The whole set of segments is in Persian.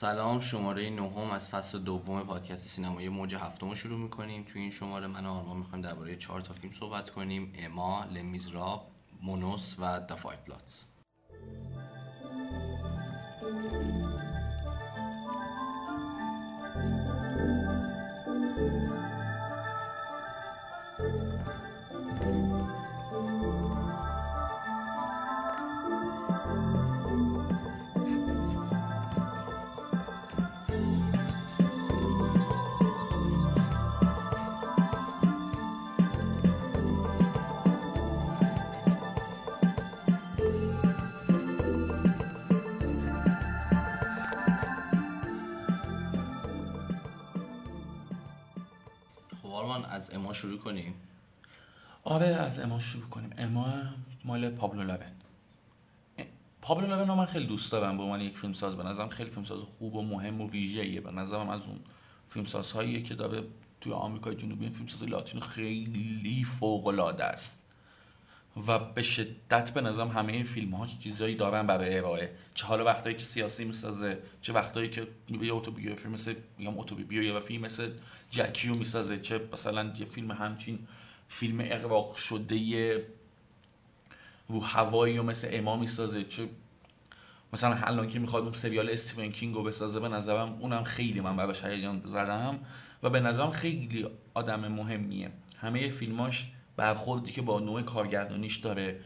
سلام شماره نهم از فصل دوم پادکست سینمایی موج هفتم رو شروع می‌کنیم. توی این شماره من و آرمان می‌خوایم درباره چهار تا فیلم صحبت کنیم. اما Les Misérables مونوس و Da 5 Bloods از اما شروع کنیم. آره از اما شروع کنیم. اما مال پابلو لابن پابلو لابن من خیلی دوست دارم. به عنوان یک فیلمساز به نظرم خیلی فیلمساز خوب و مهم و ویژه‌ایه. به نظرم از اون فیلمسازهاییه که داره توی آمریکای جنوبی این فیلمساز لاتینو خیلی فوق‌العاده است. و به شدت به نظرم همه این فیلم ها چیزایی دارن برای ارائه. چه حالا وقتایی که سیاسی می‌سازه چه وقتایی که یه اتوبیوگرافی مثل میگم اتوبیوگرافی مثل جکیو می‌سازه چه مثلا یه فیلم همچین فیلم اقراق شده رو هوایی و مثل اما می‌سازه چه مثلا الان که می‌خواد اون سریال استیون کینگ رو بسازه به نظرم اونم خیلی من براش هیجان زدم و به نظرم خیلی آدم مهمیه. همه فیلماش برخوردی که با نوع کارگردانیش داره.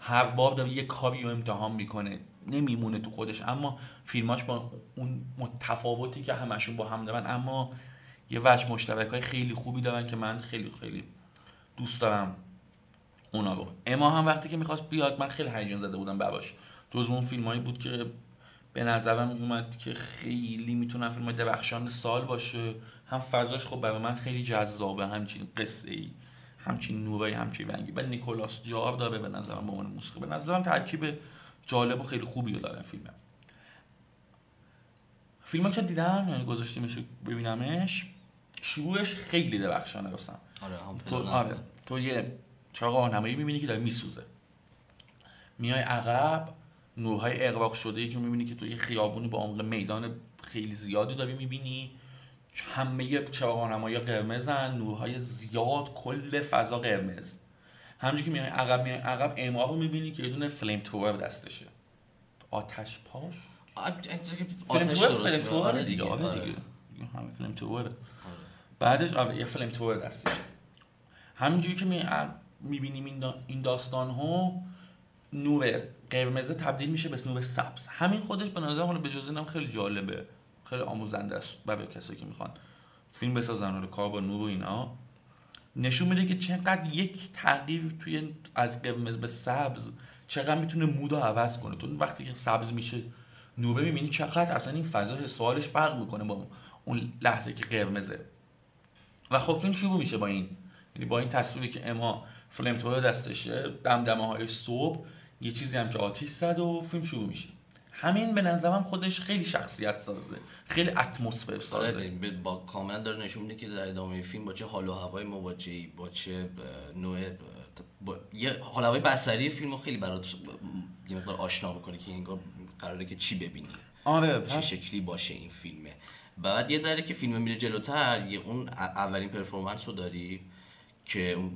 هر بار داره یه کاری رو امتحان می‌کنه نمیمونه تو خودش. اما فیلماش با اون متفاوتی که همشون با هم دارن اما یه وجه مشترک های خیلی خوبی دارن که من خیلی خیلی دوست دارم اونا رو. اما هم وقتی که می‌خواست بیاد من خیلی هیجان زده بودم براش جز اون فیلم هایی بود که به نظرم اومد که خیلی می‌تونن فیلم درخشان سال باشه. هم فضاش خب برای من خیلی جذابه. همچین قصه ای همچین نورایی همچین رنگی. ولی نیکولاس جار داره به نظرم به عنوان موسیقی. به نظرم ترکیب جالب و خیلی خوبی رو داره فیلم فیلم که دیدم یعنی گذاشتیمش ببینمش شروعش خیلی درخشانه راستم آره تو آره. تو یه چراغ می‌بینی که داره میسوزه. میای عقب نورهای اقراق شده ای که می‌بینی که تو یه خیابونی با عمق میدان خیلی زیادی داری می‌بینی. همه چراغ راهنمایی قرمزن نورهای زیاد کل فضا قرمز. همونجوری که میای عقب میای عقب اما رو می‌بینی که یه دونه فلیم تور دستشه. آتش پاش؟ آتش تور درست فیلم می‌کنه. تور آره دیگه آره آره. دیگه. همه آره. بعدش آره یه فیلم تور دستشه. همینجوری که می- می‌بینیم این دا- این داستان ها نور قرمزه تبدیل میشه به نور سبز. همین خودش به نظر حالا به جز اینم خیلی جالبه. خیلی آموزنده است برای کسایی که می‌خوان فیلم بسازن رو کار با نور و اینا. نشون میده که چقدر یک تغییر توی از قرمز به سبز چقدر می‌تونه مود رو عوض کنه. تو وقتی که سبز میشه نوره می‌بینی چقدر اصلا این فضا سوالش فرق می‌کنه با اون لحظه که قرمزه. و خب فیلم شروع میشه با این. یعنی با این تصویری که اما فلم تور دستشه دمدمه های صبح یه چیزی هم که آتیش زد و فیلم شروع میشه. همین به نظرم خودش خیلی شخصیت سازه. خیلی اتمسفر آره سازه به- با کاملا داره نشون میده که در ادامه فیلم با چه حال و هوای مواجهی با چه نوع با یه حال و هوای بصری فیلم رو خیلی برات یه مقدار آشنا می‌کنه که انگار قراره که چی ببینی. آره چه شکلی باشه این فیلمه. بعد یه ذره که فیلم میره جلوتر یه اون اولین پرفورمنس رو داری که اون,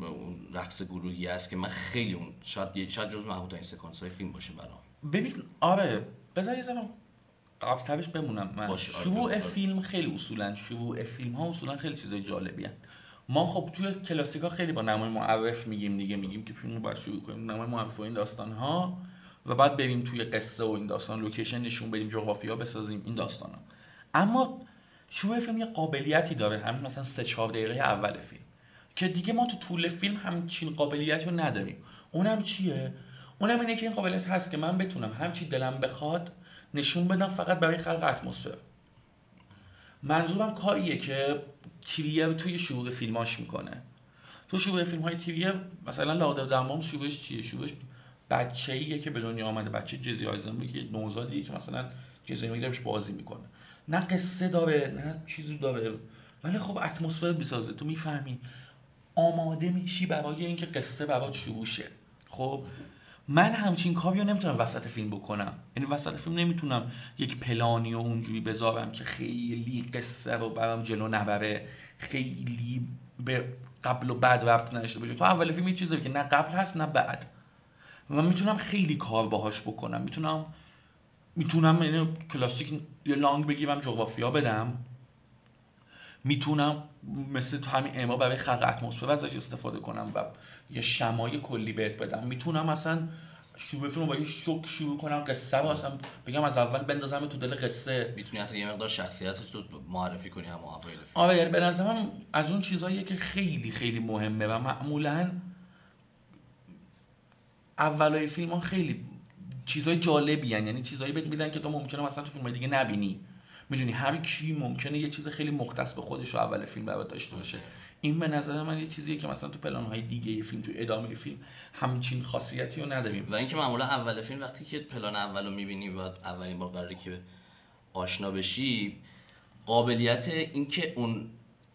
رقص گروهی است که من خیلی اون شاید شاید جز محبوب سکانس های فیلم باشه برام. ببین آره بذار یه ذره قبلترش بمونم من. باشه، آره، شروع. فیلم خیلی اصولا شروع فیلم ها اصولا خیلی چیزای جالبی هن. ما خب توی کلاسیکا خیلی با نمای معرف میگیم دیگه میگیم که فیلم رو باید شروع کنیم نمای معرف و این داستان ها و بعد بریم توی قصه و این داستان لوکیشن نشون بدیم جغرافیا بسازیم این داستان ها اما شروع فیلم یه قابلیتی داره همین مثلا سه چهار دقیقه اول فیلم. که دیگه ما تو طول فیلم همچین قابلیتی رو نداریم. اونم چیه؟ اونم اینه که این قابلیت هست که من بتونم همچی دلم بخواد نشون بدم فقط برای خلق اتمسفر. منظورم کاریه که تیویر توی شروع فیلماش می‌کنه. تو شروع فیلم های تیویر مثلا لاده دمام شروعش چیه؟ شروعش بچه ایه که به دنیا آمده بچه جزی آیزنبی که نوزادیه که مثلا جزی میگیرمش بازی می‌کنه. نه قصه داره نه چیزی داره. ولی خب اتمسفر بسازه تو می‌فهمی آماده میشی برای اینکه قصه برات شروع شه. خب من همچین کاری رو نمی‌تونم وسط فیلم بکنم. یعنی وسط فیلم نمی‌تونم یک پلانی و اونجوری بذارم که خیلی قصه رو برام جلو نبره. خیلی به قبل و بعد ربط نداشته باشه. تو اول فیلم یه چیزی که نه قبل هست نه بعد. و می‌تونم خیلی کار باهاش بکنم. می‌تونم می‌تونم یعنی کلاسیک یه لانگ بگیرم جغرافیا بدم. می‌تونم مثل تو همین اما برای خلق اتمسفر ازش استفاده کنم و یه شمای کلی بهت بدم. می‌تونم اصلا شروع فیلم با یه شوک شروع کنم قصه رو اصلا بگم از اول بندازم تو دل قصه. می‌تونی حتی یه مقدار شخصیت رو معرفی کنی هم اول فیلم آره به نظرم از اون چیزهاییه که خیلی خیلی مهمه و معمولا اولای فیلم ها خیلی چیزای جالبی هن. یعنی چیزایی بهت میدن که تو ممکنه مثلا تو فیلم دیگه نبینی. می‌دونی هر کی ممکنه یه چیز خیلی مختص به خودش رو اول فیلم برات داشته باشه. این به نظر من یه چیزیه که مثلا تو پلان های دیگه فیلم تو ادامه فیلم همچین خاصیتی رو نداریم. و اینکه معمولا اول فیلم وقتی که پلان اول رو می‌بینی و اولین بار قراره که آشنا بشی قابلیت اینکه اون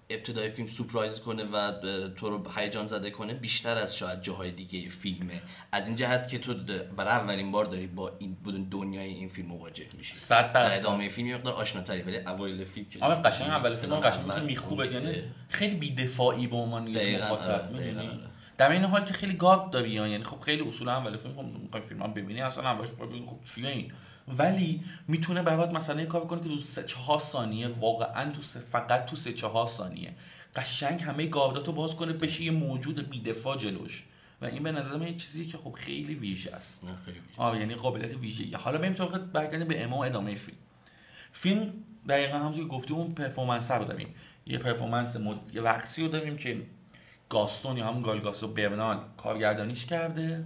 ابتدای فیلم سورپرایز کنه و تو رو هیجان زده کنه بیشتر از شاید جاهای دیگه فیلمه. از این جهت که تو برای اولین بار داری با این بودن دنیای این فیلم مواجه میشی. 100 درصد. ادامه فیلم یه مقدار آشناتری ولی اوایل فیلم که آره قشنگ اول فیلم قشنگ میخوبه یعنی خیلی بی‌دفاعی به عنوان مخاطب می‌دونی؟ در این حال که خیلی گارد داری یعنی خب خیلی اصولا اول فیلم خب می‌خوای فیلم هم ببینی اصلا اولش خب چیه این؟ ولی می‌تونه برات مثلا یه کار کنه که تو سه چهار ثانیه واقعا تو سه فقط تو سه چهار ثانیه. قشنگ همه گارداتو باز کنه بشه یه موجود بیدفاع جلوش. و این به نظر من یه چیزی که خب خیلی ویژه است. آره یعنی قابلیت ویژه حالا بریم تو برگردیم به اما ادامه فیلم. فیلم دقیقا همونطور که گفتیم اون پرفورمنس رو داریم. یه پرفورمنس مد... یه رقصی رو داریم که گاستون یا همون گالگاسو برنال کارگردانیش کرده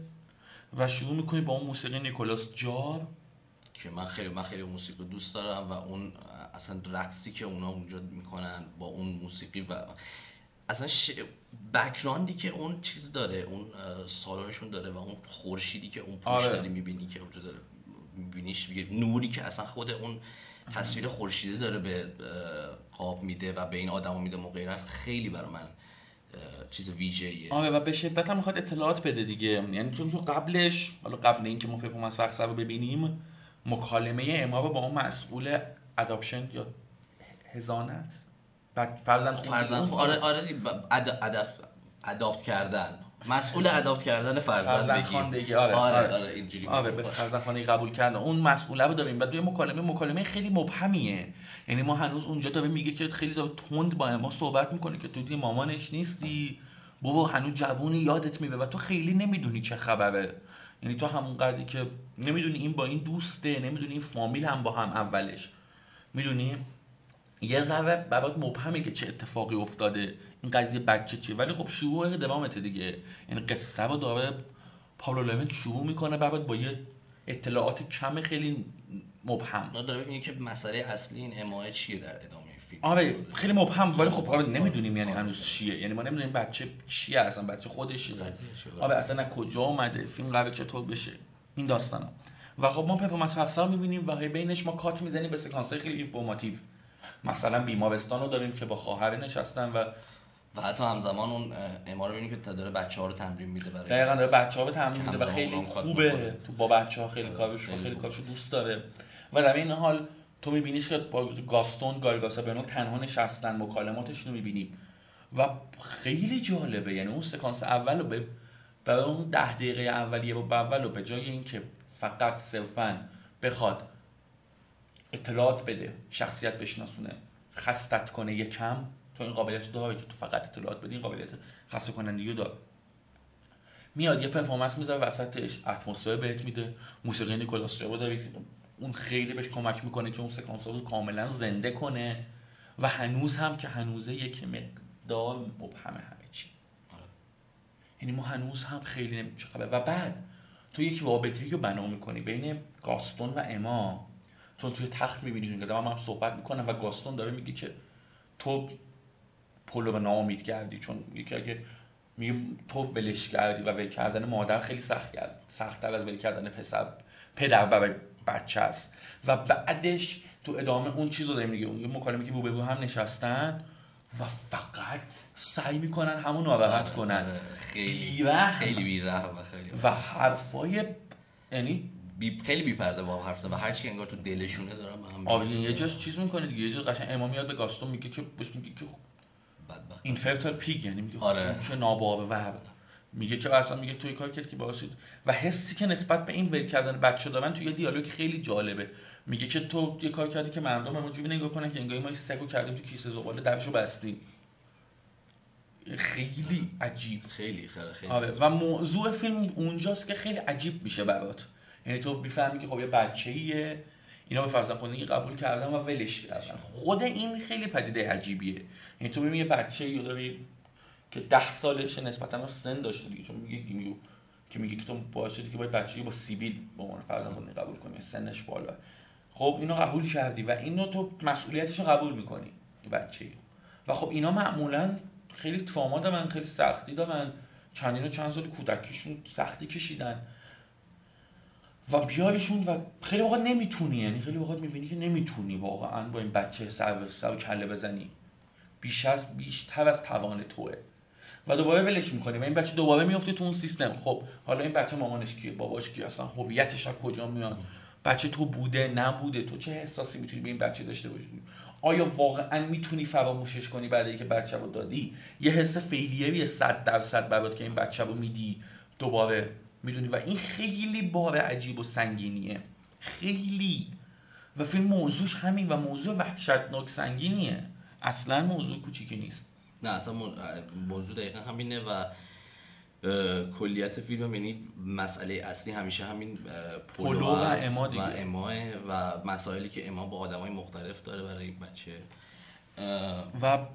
و شروع می‌کنیم با اون موسیقی نیکولاس جار. که من خیلی من خیلی موسیقی دوست دارم و اون اصلا رقصی که اونا اونجا می‌کنن با اون موسیقی و اصلا ش... بکراندی که اون چیز داره اون سالنشون داره و اون خورشیدی که اون پشت آره. داری می‌بینی که اونجا داره میبینیش نوری که اصلا خود اون تصویر خورشیده داره به قاب میده و به این آدما میده موقعی خیلی برای من چیز ویژه‌ایه آره و به شدت هم می‌خواد اطلاعات بده دیگه یعنی چون تو قبلش حالا قبل اینکه ما پرفورمنس وقت رو ببینیم مکالمه اما با اون مسئول اداپشن یا هزانت؟ بعد فرزند فرزند آره آره اداپت کردن. مسئول اداپت کردن فرزند خواندگی. آره آره, آره, آره اینجوری آره به فرزند خواندگی قبول کردن. اون مسئوله رو داریم. توی مکالمه مکالمه خیلی مبهمیه. یعنی ما هنوز اونجا داره میگه که خیلی داره تند با ما صحبت می‌کنه که تو دی مامانش نیستی. بابا هنوز جوونی یادت میبه و تو خیلی نمی‌دونی چه خبره. یعنی تو همون قدری که نمی‌دونی این با این دوسته نمی‌دونی این فامیل هم با هم اولش. می‌دونی؟ یه ذره برات مبهمه که چه اتفاقی افتاده. این قضیه بچه چیه؟ ولی خب شروع دوامته دیگه. یعنی قصه رو داره پابلو لوین شروع می‌کنه بعد با یه اطلاعات کم خیلی مبهم. داره که مسئله اصلی این امایه چیه در ادامه؟ آره خیلی مبهم ولی خب آره نمی‌دونیم یعنی هنوز چیه. یعنی ما نمی‌دونیم بچه چیه اصلا بچه خودش آره اصلا کجا اومده فیلم قرار چطور بشه این داستانا. و خب ما پرفورمنس افسر می‌بینیم و بینش ما کات می‌زنیم به سکانس خیلی اینفورماتیو مثلا بیمارستان رو داریم که با خواهر نشستن و و حتی همزمان اون اما رو که داره بچه ها رو تمرین میده برای دقیقا داره بچه ها رو تمرین میده و خیلی خوبه. تو با بچه ها خیلی کارش خیلی کارش دوست داره. و در این حال تو میبینیش که با گاستون گالگاسا برنو تنها نشستن مکالماتش رو می‌بینیم. و خیلی جالبه یعنی اون سکانس اول رو به برای اون ده دقیقه اولیه با اول رو به جای اینکه فقط صرفا بخواد اطلاعات بده شخصیت بشناسونه خستت کنه یه کم تو این قابلیت داره که تو فقط اطلاعات بدی این قابلیت خسته کنندگی داره میاد یه پرفورمنس می‌ذاره وسطش اتمسفر بهت میده موسیقی نیکولاس جابا داره اون خیلی بهش کمک می‌کنه که اون سکانس رو کاملا زنده کنه و هنوز هم که هنوزه یک مقدار مبهمه همه چی. یعنی ما هنوز هم خیلی نمیشه خبر؟ و بعد تو یک رابطه رو بنا می‌کنی بین گاستون و اما. چون توی تخت می‌بینی که هم, هم صحبت می‌کنم و گاستون داره میگه که تو پولو به ناامید کردی. چون یکی اگه میگه تو ولش کردی و ول کردن مادر خیلی سخت کرد. سختتر از ول کردن پسر پدر برای بچه است و بعدش تو ادامه اون چیز رو داریم میگه اون مکالمه که بو به بو هم نشستن و فقط سعی می‌کنن همون ناراحت کنن آره، خیلی بی‌رحم. خیلی بی‌رحم و خیلی و حرفای یعنی بی... خیلی بی‌پرده با هم حرف زدن و هر چی انگار تو دلشونه دارن با هم آره. یه جاش چیز می‌کنه دیگه یه جا قشنگ امام میاد به گاستون میگه که بهش میگه که بدبخت این فرتال پیگ یعنی میگه آره. آره. که ناباور میگه که اصلا میگه توی کار کرد که باعث شد و حسی که نسبت به این ول کردن بچه دارن توی یه دیالوگ خیلی جالبه. میگه که تو یه کار کردی که مردم ما جوری نگاه کنن که انگار ما سگو کردیم تو کیسه زباله درشو بستیم. خیلی عجیب. خیلی خیلی خیلی. آره. و موضوع فیلم اونجاست که خیلی عجیب میشه برات. یعنی تو می‌فهمی که خب یه بچه‌ایه. اینا به فرضاً خودی قبول کردن و ولش کردن. خود این خیلی پدیده عجیبیه. یعنی تو می‌بینی یه بچه‌ای رو داری که ده سالشه نسبتا سن داشته دیگه چون میگه گیمیو که میگه که تو باعث شدی که باید بچه‌ای با سیبیل به عنوان فرضاً خودی قبول کنی سنش بالا. خب اینو قبول کردی و اینو تو مسئولیتش رو قبول می‌کنی این بچه و خب اینا معمولا خیلی تراما دارن خیلی سختی دارن. چندین و چند سال کودکیشون سختی کشیدن. و بیاریشون و خیلی وقت نمی‌تونی یعنی خیلی وقت می‌بینی که نمی‌تونی واقعا با این بچه سر به سر و کله بزنی. بیش از بیشتر از توان توه. و دوباره ولش می‌کنی و این بچه دوباره میفته تو اون سیستم. خب حالا این بچه مامانش کیه؟ باباش کیه؟ اصلا هویتش از کجا میاد؟ بچه تو بوده؟ نبوده؟ تو چه احساسی می‌تونی به این بچه داشته باشی؟ آیا واقعا می‌تونی فراموشش کنی بعد اینکه بچه رو دادی؟ یه حس فیلیری 100 درصد برات که این بچه رو میدی دوباره می‌دونی. و این خیلی بار عجیب و سنگینیه. خیلی. و فیلم موضوعش همین و موضوع وحشتناک سنگینیه. اصلا موضوع کوچیکی نیست. نه اصلا مو- موضوع دقیقا همینه و کلیت فیلم هم یعنی مسئله اصلی همیشه همین پولو و اما. و اماه و مسائلی که اما با آدمای مختلف داره برای این بچه. و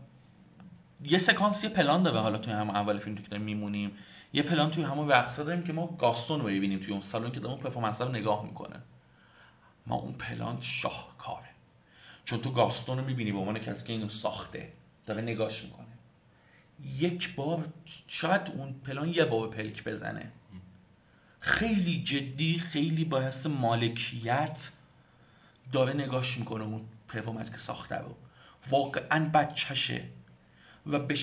یه سکانس یه پلان داره حالا توی هم اول فیلم که داریم میمونیم. یه پلان توی همون رقصا داریم که ما گاستون رو ببینیم توی اون سالن که اون performance رو نگاه می‌کنه. ما اون پلان شاهکاره. چون تو گاستون رو می‌بینی به عنوان کسی که اینو ساخته داره نگاش می‌کنه. یک بار شاید اون پلان یه بار پلک بزنه. خیلی جدی خیلی با حس مالکیت داره نگاش می‌کنه اون پرفورمنس که ساخته رو. واقعا بچهشه و به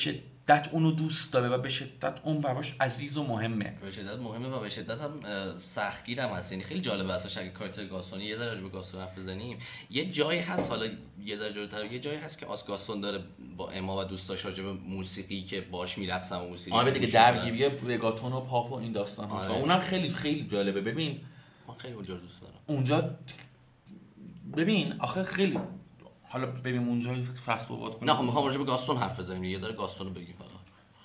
اونو دوست داره و به شدت اون براش عزیز و مهمه. به شدت مهمه و به شدت هم سختگیر هم هست. یعنی خیلی جالبه اصلا اگه کارتر گاستونی یه ذره به گاستون حرف بزنیم. یه جایی هست حالا یه ذره جلوتر یه جایی هست که آس گاستون داره با اما و دوستاش راجع به موسیقی که باش میرقصن و موسیقی آره دیگه. درگیری رگاتون و پاپ و این داستان هست. و آره. اونم خیلی خیلی جالبه. ببین من خیلی اونجا دوست دارم. اونجا ببین آخه خیلی حالا ببین اونجا فست فورورد کنیم. نه خب می‌خوام راجع به گاستون حرف بزنیم. یه ذره گاستون رو بگیم فقط.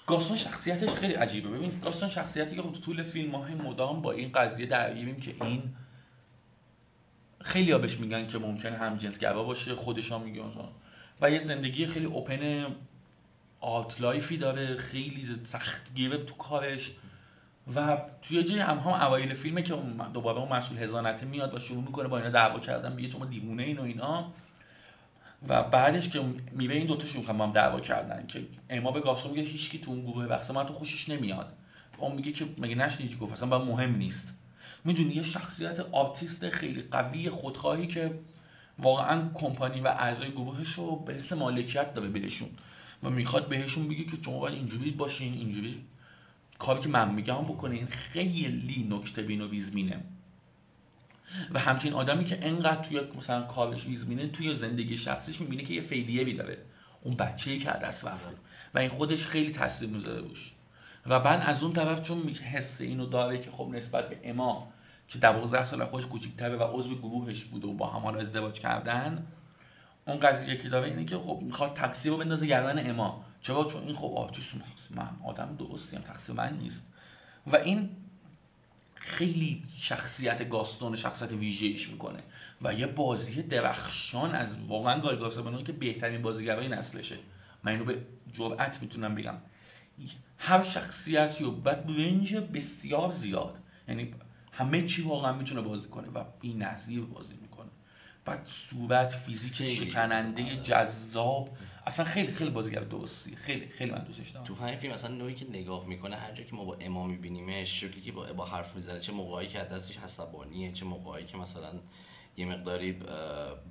گاستون شخصیتش خیلی عجیبه. ببین گاستون شخصیتی که خب تو طول فیلم های مدام با این قضیه درگیریم که این خیلی ها بهش میگن که ممکنه هم جنس گرا باشه خودش هم میگه مثلا. و یه زندگی خیلی اوپن آرت لایفی داره خیلی سخت گیره تو کارش. و توی جای هم هم اوایل فیلمه که دوباره اون مسئول هزانته میاد و شروع می‌کنه با اینا دعوا کردن میگه تو ما دیوونه این و اینا. و بعدش که میبه این دوتاشون با هم دعوا کردن که اما به گاستون میگه هیچکی تو اون گروه بحث من تو خوشش نمیاد. اون میگه که مگه نشنیدی چی گفت؟ اصلا مهم نیست. می‌دونی یه شخصیت آرتیست خیلی قوی خودخواهی که واقعا کمپانی و اعضای گروهش رو به حس مالکیت داره بهشون و می‌خواد بهشون بگه که شما باید اینجوری باشین اینجوری کاری که من میگم بکنین. خیلی نکته بین و ویزبینه و همچین آدمی که انقدر توی مثلا کارش ویزبینه توی زندگی شخصیش می‌بینه که یه failure ای داره اون بچه‌ای که از رفته. و این خودش خیلی تاثیر می‌ذاره روش. و بعد از اون طرف چون حس اینو داره که خب نسبت به اما که 12 سال خودش کوچیک‌تره و عضو گروهش بوده و با هم حالا ازدواج کردن اون قضیه که داره اینه که خب می‌خواد تقصیر رو بندازه گردن اما. چرا؟ چون این خب آرتیست من آدم درستیم تقصیر من نیست. و این خیلی شخصیت گاستون شخصیت ویژه‌ایش می‌کنه. و یه بازی درخشان از واقعا گال گاستون که بهترین بازیگرای نسلشه. من اینو به جرئت می‌تونم بگم. هر شخصیتی و بعد رنج بسیار زیاد. یعنی همه چی واقعا می‌تونه بازی کنه و این نظیر بازی می‌کنه. بعد صورت فیزیک. شکننده. جذاب. اصلا خیلی خیلی بازیگر درستی. خیلی خیلی من دوستش دارم. تو همین فیلم اصلا نوعی که نگاه می‌کنه هر جا که ما با اما میبینیمش شکلی که با, با حرف می‌زنه چه موقعی که دستش عصبانیه چه موقعی که مثلا یه مقداری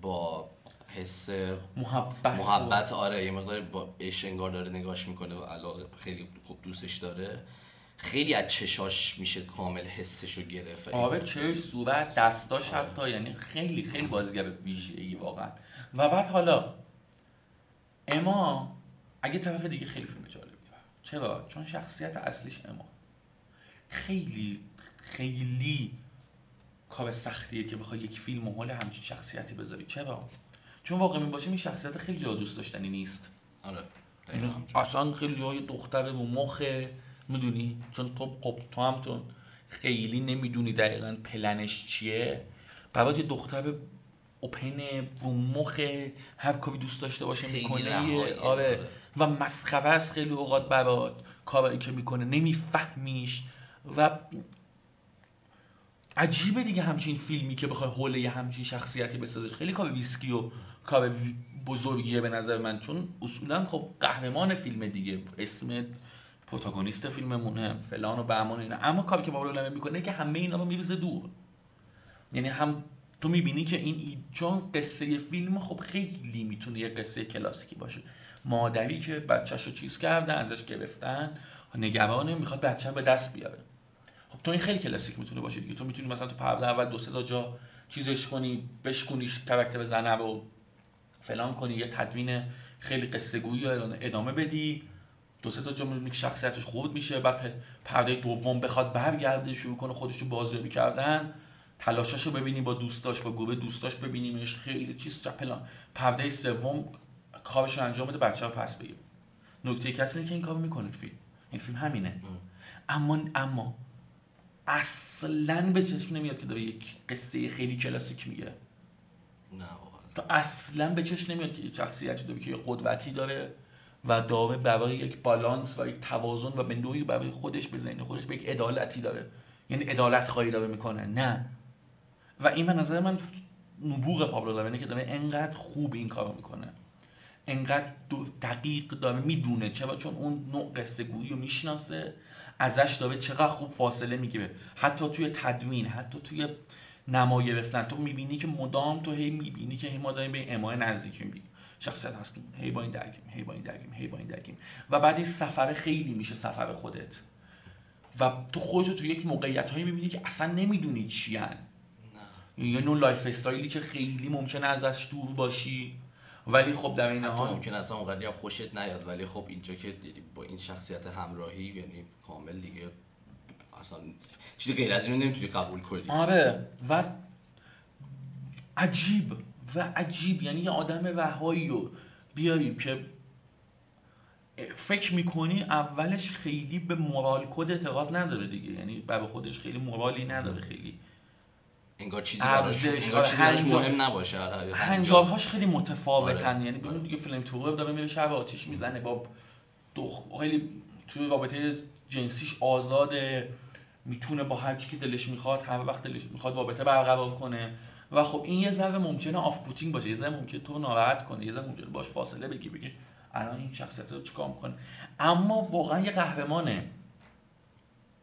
با حس محبت. محبت آره یه مقدار با عشق انگار داره نگاش می‌کنه و علاقه خیلی خوب دوستش داره. خیلی از چشاش میشه کامل حسش رو گرفت. آره چش صورت دستاش آره. حتی یعنی خیلی خیلی بازیگر ویژه‌ای واقعا. و بعد حالا اما اگه طرف دیگه خیلی فیلم جالبیه چرا؟ چون شخصیت اصلیش اما. خیلی خیلی کار سختیه که بخوای یک فیلم حال همچین شخصیتی بذاری. چرا؟ چون واقعا این باشه این شخصیت خیلی جا دوست داشتنی نیست. آره. اصلا خیلی جای دختر رو مخه می‌دونی؟ چون تو خب تو هم تو خیلی نمی‌دونی دقیقا پلنش چیه. برات یه دختر اوپن رو مخ هر کاری دوست داشته باشه می‌کنه. آره. آره. و مسخره است خیلی اوقات برات کارایی که می‌کنه. نمیفهمیش. و عجیبه دیگه همچین فیلمی که بخوای حول یه همچین شخصیتی بسازی. خیلی کار ویسکی و کار بزرگیه به نظر من. چون اصولا خب قهرمان فیلم دیگه. اسم پروتاگونیست فیلممونه. فلان و بهمان اینا. اما کاری که لمه می‌کنه که همه اینا رو میریزه دور. یعنی هم تو می‌بینی که این ای... چون قصه فیلم خب خیلی می‌تونه یه قصه کلاسیکی باشه. مادری که بچهش رو چیز کردن ازش گرفتن نگرانه می‌خواد بچه به دست بیاره. خب تو این خیلی کلاسیک می‌تونه باشه دیگه. تو می‌تونی مثلا تو پرده اول دو سه تا جا چیزش کنی بشکونیش کرکتر زنه رو فلان کنی یه تدوین خیلی قصه گویی ادامه بدی. دو سه تا جا شخصیتش خوب میشه. بعد پرده دوم بخواد برگرده شروع کنه خودش رو بازیابی کردن. تلاشاشو ببینی با دوستاش با گروه دوستاش ببینیمش. خیلی چیز چه پلان پرده سوم کارش رو انجام بده بچه رو پس بگیر نکته کسی که این کارو می‌کنه فیلم. این فیلم همینه. اما اما اصلا به چشم نمیاد که داره یک قصه خیلی کلاسیک میگه. نه تو اصلا به چشم نمیاد که شخصیتی داره که قدرتی داره و داره برای یک بالانس و یک توازن و به نوعی برای خودش به ذهن خودش به یک عدالتی داره. یعنی عدالت خواهی داره می‌کنه. نه. و این به نظر من نبوغ پابلو لابنه که داره انقدر خوب این کارو می‌کنه. انقدر دقیق داره می‌دونه چرا چون اون نوع قصه گویی رو می‌شناسه ازش داره چقدر خوب فاصله می‌گیره. حتی توی تدوین حتی توی نما گرفتن تو می‌بینی که مدام تو هی می‌بینی که هی ما داریم به امای نزدیک میگیم. شخصیت هستیم. هی با این درگیم هی با این درگیم هی با این درگیم. و بعد این سفر خیلی میشه سفر خودت. و تو خودتو تو یک موقعیت هایی می‌بینی که اصلا نمی‌دونی چی نه یه نوع lifestyle ی که خیلی ممکنه ازش دور باشی. ولی خب در این حال ممکن اصلا اونقدر هم خوشت نیاد ولی خب اینجا که با این شخصیت همراهی یعنی کامل دیگه اصلا چیزی غیر از اینو نمی‌تونی قبول کنی. آره و عجیب و عجیب. یعنی یه آدم رهایی رو بیاریم که فکر می‌کنی اولش خیلی به moral code اعتقاد نداره دیگه. یعنی برای خودش خیلی moral ی نداره خیلی انگار چیزی براش ارزش، آره، هنجار- مهم نباشه. آره، هنجارهاش خیلی متفاوتن. آره. یعنی آره. دیگه flamethrower داره میره شب آتیش می‌زنه با دخ... خیلی توی رابطه جنسیش آزاده. می‌تونه با هر کی که دلش می‌خواد هر وقت دلش می‌خواد رابطه برقرار کنه. و خب این یه ذره ممکنه off-putting باشه. یه ذره ممکنه تو رو ناراحت کنه. یه ذره ممکنه باش فاصله بگی بگی الان این شخصیت رو چیکار می‌کنه؟ اما واقعا یه قهرمانه.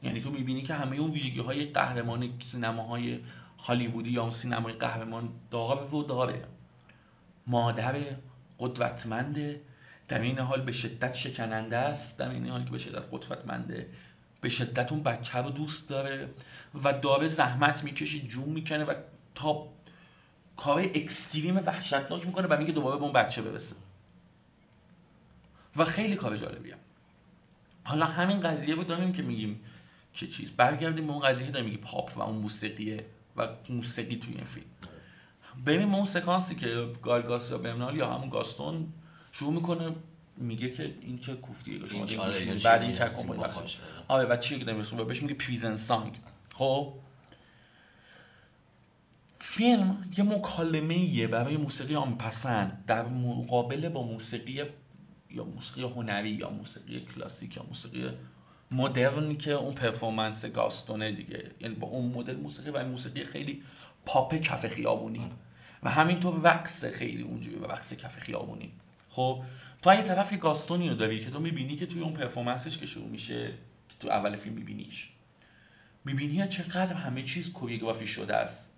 یعنی تو می‌بینی که همه اون ویژگی های قهرمان سینماهای هالیوودی یا اون سینمای قهرمان داره و داره مادر قدرتمنده در این حال به شدت شکننده است. در این حال که به شدت قدرتمنده به شدت اون بچه رو دوست داره و داره زحمت می‌کشه جون می‌کنه و تا کار اکستریم وحشتناک می‌کنه برای اینکه دوباره به اون بچه برسه. و خیلی کار جالبیه. حالا همین قضیه رو داریم که میگیم که چیز. برگردیم به اون قضیه که داریم میگیم پاپ و اون موسیقیه و موسیقی توی این فیلم. ببین ما اون سکانسی که گالگاس یا برنال یا همون گاستون شروع می‌کنه میگه که این چه کوفتیه شما آره،. این بعد چی این کن با بخش. آره بعد چیه که می‌رسیم؟ بهش میگه پریزن سانگ خب؟ فیلم یه مکالمه ایه برای موسیقی عام‌پسند در مقابل با موسیقی یا موسیقی هنری یا موسیقی کلاسیک یا موسیقی مدرنی که اون performance گاستونه دیگه. یعنی با اون مدل موسیقی و موسیقی خیلی پاپ کف خیابونی. و همینطور رقص خیلی اونجوری و رقص کف خیابونی. خب تو یه طرف یه گاستونی رو داری که تو می‌بینی که توی اون performance ش که شروع میشه که تو اول فیلم میبینیش می‌بینی چقدر همه چیز کوریوگرافی شده است.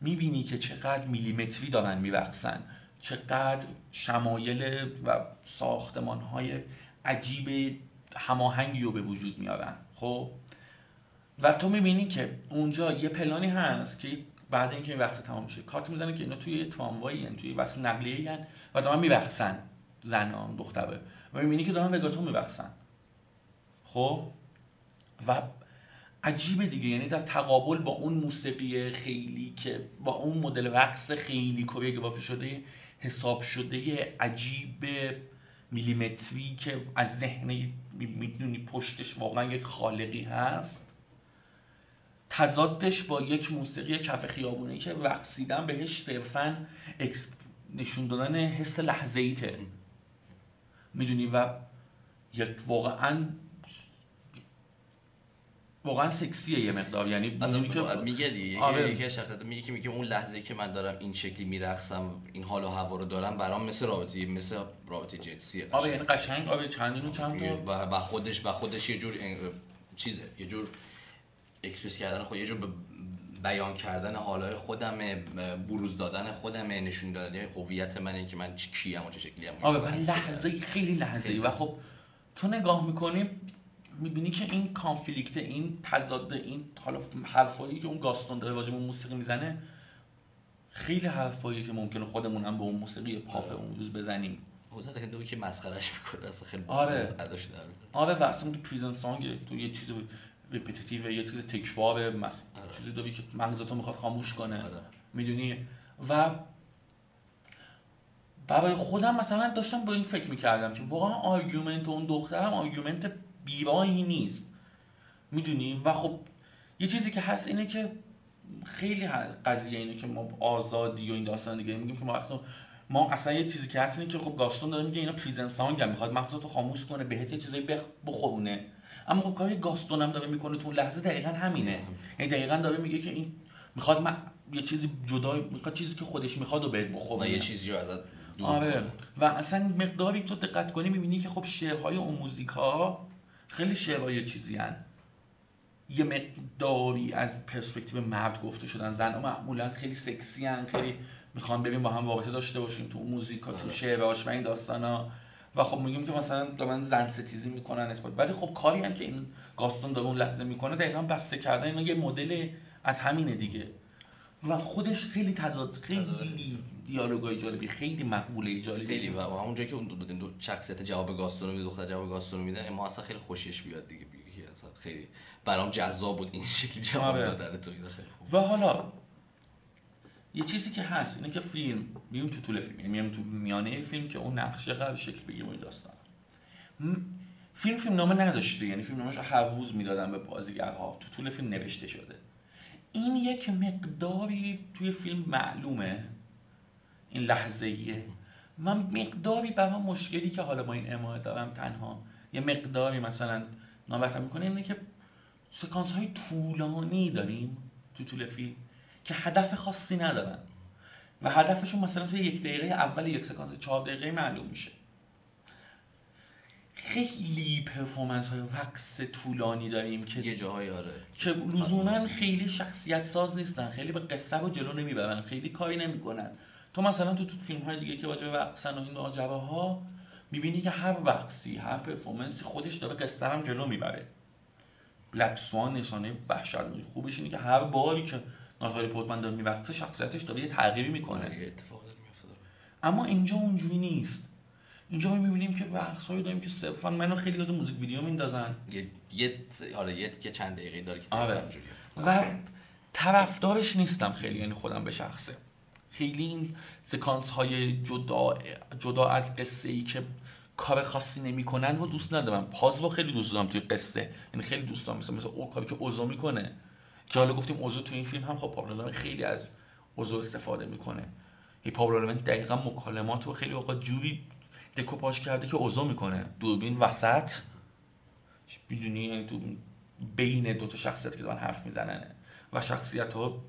می‌بینی که چقدر میلیمتری دارن میرقصن چقدر شمایل و ساختمان های عجیب هماهنگی رو به وجود میارن خب؟ و تو می‌بینی که اونجا یه پلانی هست که بعد اینکه این وقت تمام میشه کارت می‌زنه که اینا توی یه تراموایی یعنی توی وصل نقلیه هن و دارن میبخسن زنان دختره. و می‌بینی که دارن وگاتو میبخسن خب؟ و عجیبه دیگه یعنی در تقابل با اون موسیقی خیلی که با اون مدل رقص خیلی کوریوگرافی شده حساب شده عجیب میلیمتری که از ذهن می‌دونی پشتش واقعا یک خالقی هست تضادش با یک موسیقی کف خیابونی که رقصیدن بهش صرفا نشون دادن حس لحظه ایته می‌دونی؟ و یک واقعا واقعا سکسیه یه مقدار. یعنی اصلا که میگه دیگه آره. یکی شخصیت میگه که میگه اون لحظه که من دارم این شکلی میرقصم این حال و هوا رو دارم برام مثل رابطه مثل رابطه جنسیه آره یعنی قشنگ. آره چندین و چند تا و خودش و خودش یه جور چیزه یه جور اکسپرس کردن خود یه جور بیان کردن حالای خودم بروز دادن خودم نشون دادن هویت منه که من کیم و چه شکلی ام آره لحظه خیلی لحظه و خب تو نگاه می‌کنیم می‌بینی که این conflict این تضاد این حالا حرفایی که اون گاستون داره اون موسیقی می‌زنه خیلی حرفایی که ممکنه خودمون هم به اون موسیقی پاپ اون روز بزنیم. حضرت که که مسخرهش می‌کنه اصلا خیلی آره. آره و اصلا prison song تو یه چیز repetitive یه چیز تکرار مس... آره. چیزی داری که مغزتو می‌خواد خاموش کنه. آره. می‌دونی؟ و برای خودم مثلا داشتم با این فکر می‌کردم که واقعا argument اون دخترم argument بیراهی نیست. می‌دونی؟ و خب یه چیزی که هست اینه که خیلی قضیه اینه که ما آزادی و این داستان دیگه میگیم که ما ما اصلا یه چیزی که هست اینه که خب گاستون داره میگه اینا prison song هم می‌خواد مغزتو خاموش کنه بهت یه چیزایی بخورونه. اما خب کاری گاستون هم داره می‌کنه تو لحظه دقیقا همینه. یعنی دقیقا داره میگه که این می‌خواد من یه چیزی جدا می‌خواد چیزی که خودش می‌خواد و بهت بخوره. یه چیزی رو ازت آره. و اصلا مقداری تو دقت کنی می‌بینی که خب شعرهای اون موزیک ها خیلی شعرهای چیزی هن. یه مقداری از پرسپکتیو مرد گفته شدن. زن ها معمولا خیلی سکسی هن. خیلی می‌خوان ببین با هم رابطه داشته باشیم تو موزیکا تو آره. شعرهاش و این داستان ها و خب میگیم که مثلا دارن زن ستیزی می‌کنن نسبت ولی خب کاری هم که این گاستون داره اون لحظه می‌کنه. دقیقا بسته کردن. اینا یه مدل از همینه دیگه. و خودش خیلی تضاد خیلی دیالوگای جالبی خیلی مقبوله جالبی. خیلی و اونجا که اون دو, دو شخصیت جواب گاستون میده دختر جواب گاستون میده ما اصلا خیلی خوشش بیاد دیگه اصلا خیلی برام جذاب بود این شکلی جواب آره. دادن تو خیلی خوب. و حالا یه چیزی که هست اینه که فیلم میون تو طول فیلم یعنی میام تو میانه فیلم که اون نقشه قرار شکل بگیره این داستان. فیلم فیلم نامه نداشته یعنی فیلم نامش رو هر روز می‌دادن به بازیگرها تو طول فیلم نوشته شده. این یک مقداری توی فیلم معلومه. این لحظه ایه من مقداری برای مشکلی که حالا با این امایه دارم تنها. یه مقداری مثلا نامبرتر می‌کنه اینه که سکانس های طولانی داریم تو طول فیلم که هدف خاصی ندارن. و هدفشون مثلا توی یک دقیقه اول یک سکانس چهار دقیقه معلوم میشه. خیلی پرفورمنس های رقص طولانی داریم که یه جاهای آره. که لزوما خیلی شخصیت ساز نیستن. خیلی به قصه رو جلو نمی‌برن. خیلی کاری نمی‌کنن. تو مثلا تو, تو فیلم های دیگه که واجب رقصن و این ها می‌بینی که هر رقصی هر پرفورمنسی خودش داره قصه هم جلو می‌بره. بلک سوان نشانه وحشتناک خوبش اینه که هر باری که ناتالی پورتمن داره میرقصه شخصیتش داره یه تغییری می‌کنه. اتفاق اما اینجا اونجوری نیست. اینجا ما می‌بینیم که هایی داریم که صرفا منو خیلی یاد موزیک ویدیو میندازن. یه یه آره یه چند دقیقه داره که آره. و طرفدارش نیستم خیلی یعنی خودم به شخصه. خیلی این سکانس های جدا جدا از قصه ای که کار خاصی نمی‌کنن و دوست ندارم. پاز رو خیلی دوست دارم توی قصه. یعنی خیلی دوست دارم. مثلا مثلا اون کاری که اوزو می‌کنه. که حالا گفتیم اوزو تو این فیلم هم خب پابلو خیلی از اوزو استفاده می‌کنه. این پابلو دقیقا مکالمات رو خیلی اوقات جوری دکوپاژ کرده که اوزو می‌کنه. دوربین وسط. می‌دونی؟ یعنی تو بین دو تا شخصیت که دارن حرف می‌زنن. و شخصیت ها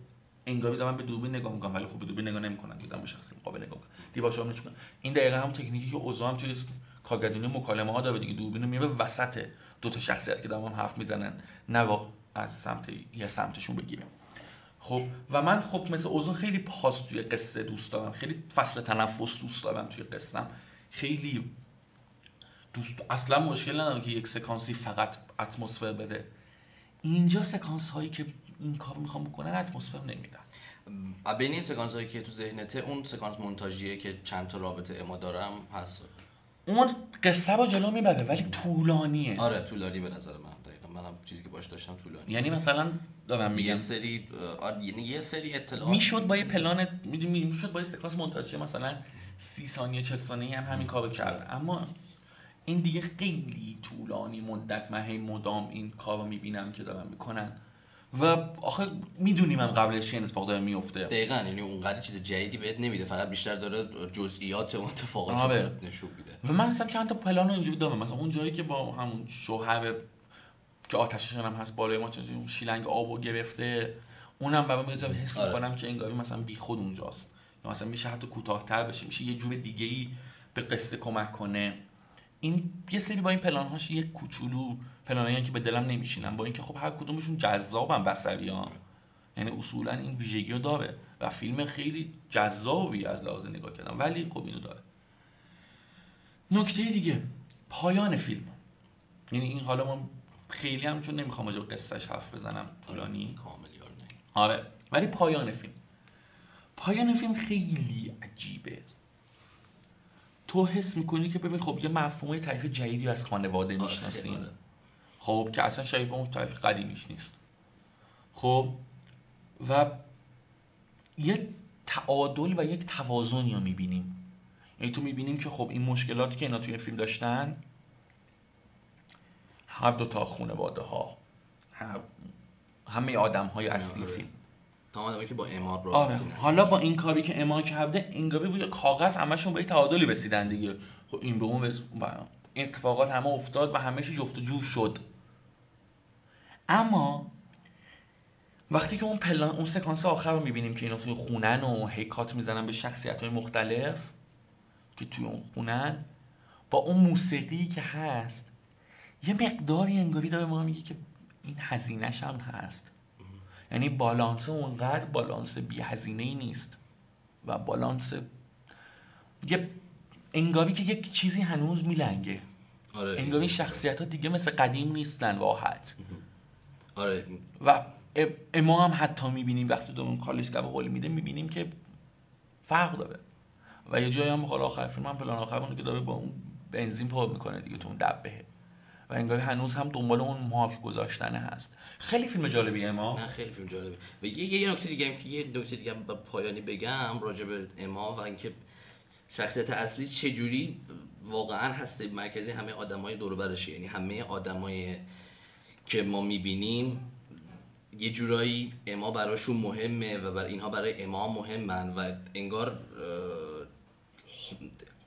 انگاری دارن به دوربین نگاه می‌کنن ولی خب به دوربین نگاه نمی‌کنن دارن به شخصی مقابل نگاه می‌کنن دیباشا هم این دقیقه هم تکنیکی که اوزو هم توی کارگردانی مکالمه ها داره دیگه دوربین میره وسط دو تا شخصیت که دارن حرف می‌زنن. نه از سمت یه سمتشون بگیریم. خب و من خب مثل اوزون خیلی پاس توی قصه دوست دارم. خیلی فصل تنفس دوست دارم توی قصم خیلی دوست اصلا مشکل ندارم که یک سکانسی فقط اتمسفر بده. اینجا سکانس هایی که این کار می‌خوام بکنن اتمسفر نمیدن. بین این سکانس هایی که تو ذهنته اون سکانس مونتاژیه که چند تا رابطه اما دارم هست؟ اون قصه رو جلو می‌بره ولی طولانیه. آره طولانی به نظر من. دقیقا منم چیزی که باش داشتم طولانی. یعنی مثلا دارم میگم. یه سری آه، یعنی یه سری اطلاعات. می‌شد با یه پلان می‌دونی می‌شد با یه سکانس مونتاژی مثلا سی ثانیه چه ثانیه هم همین کارو کرد. اما این دیگه خیلی طولانی مدت من هی مدام این کارو می‌بینم که دارم می‌کنن و آخه می‌دونیم من قبلش این اتفاق داره میفته دقیقا یعنی اونقدر چیز جدیدی بهت نمیده فقط بیشتر داره جزئیات اون اتفاقات رو آره. نشون میده. و من مثلا چند تا پلان رو اینجوری دارم مثلا اون جایی که با همون شوهر که آتششون هم هست بالای ما چون اون شیلنگ آبو گرفته اونم یه جایی حس آره. می‌کنم که انگاری مثلا بی خود اونجاست. یا مثلا میشه حتی کوتاه‌تر بشه میشه یه جور دیگه ای به قصه کمک کنه. این یه سری با این پلان هاش یه کوچولو پلانایی که به دلم نمیشینن. با اینکه خب هر کدومشون جذابن بصریان. یعنی اصولا این ویژگی رو داره و فیلم خیلی جذابی از لحاظ نگاه کردن. ولی خب اینو داره. نکته دیگه پایان فیلم. یعنی این حالا ما خیلی هم چون نمی‌خوام راجع قصهش حرف بزنم طولانی. کامل یار نه. آره ولی پایان فیلم. پایان فیلم خیلی عجیبه. تو حس می‌کنی که ببین خب یه مفهوم تعریف جدیدی از خانواده آره، می‌شناسیم. آره. خب که اصلا شبیه به اون تعریف قدیمیش نیست. خب و یه تعادل و یک توازنی رو می‌بینیم. یعنی تو می‌بینیم که خب این مشکلاتی که اینا توی فیلم داشتن هر دو تا خانواده ها هم- همه آدم های اصلی آره. فیلم. تمام که با اماد رو آره. حالا با این کاری که اما کرده انگاری روی کاغذ همشون به یه تعادلی رسیدن دیگه. خب این به اون اتفاقات همه افتاد و همه جفت و جور شد. اما وقتی که اون پلان اون سکانس آخر رو می‌بینیم که اینا توی خونن و هیکات می‌زنن به شخصیت های مختلف که توی اون خونن با اون موسیقی که هست یه مقداری انگاری داره ما میگه که این هزینهش هم هست. یعنی بالانس اونقدر بالانس بی هزینه ای نیست و بالانس یه انگاری که یک چیزی هنوز میلنگه. آره. انگاری شخصیت ها دیگه مثل قدیم نیستن راحت آره. و اما هم حتی می‌بینیم وقتی دو اون کالج گپ هول میده می‌بینیم که فرق داره. و یه جایی هم حالا آخر فیلم هم پلان آخر که داره با اون بنزین پر می‌کنه دیگه تو اون دبه و انگاری هنوز هم دنبال اون مارک گذاشتن هست. خیلی فیلم جالبیه اما نه خیلی فیلم جالبه و یه یه نکته دیگه هم که یه نکته دیگه با پایانی بگم راجع به اما و اینکه شخصیت اصلی چجوری واقعا هسته مرکزی همه آدمای دور و برشه. یعنی همه آدمای که ما می‌بینیم یه جورایی اما براشون مهمه و بر اینها برای اما مهمن و انگار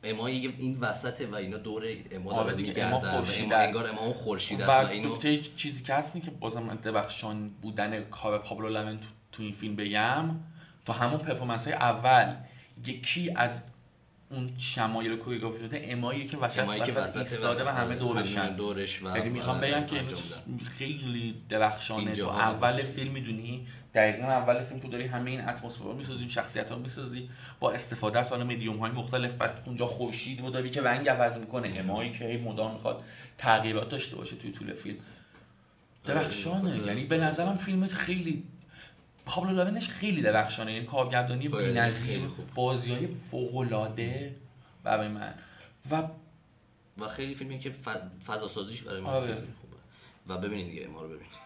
اما این وسطه و اینا دور اما آره داره دیگه، میگردن اما خورشید. انگار اما اون خورشید است و و اینو نکته چیزی که هست که بازم درخشان بودن کار پابلو لمن تو, تو این فیلم بگم تو همون پرفورمنس های اول یکی از اون شمایل کوریوگرافی شده امایی که وسط امایی که وسط وسط ایستاده و همه دورشن. دورش و یعنی می‌خوام بگم که. خیلی درخشانه. تو اول. فیلم می‌دونی دقیقا اول فیلم تو داری همه این اتمسفر رو می‌سازی شخصیت ها می‌سازی با استفاده از حالا مدیوم های مختلف. بعد اونجا خورشید رو داری که رنگ عوض می‌کنه. امایی که هی مدام می‌خواد تغییرات داشته باشه توی طول فیلم. درخشانه. آره، یعنی به نظرم فیلمت خیلی پابلو لابنش خیلی درخشانه یعنی کارگردانی بی‌نظیر خیلی خوب. بازی های فوق‌العاده برای من و و خیلی فیلمی که فضا سازیش برای من آره. خیلی خوبه و ببینید دیگه ما رو ببینید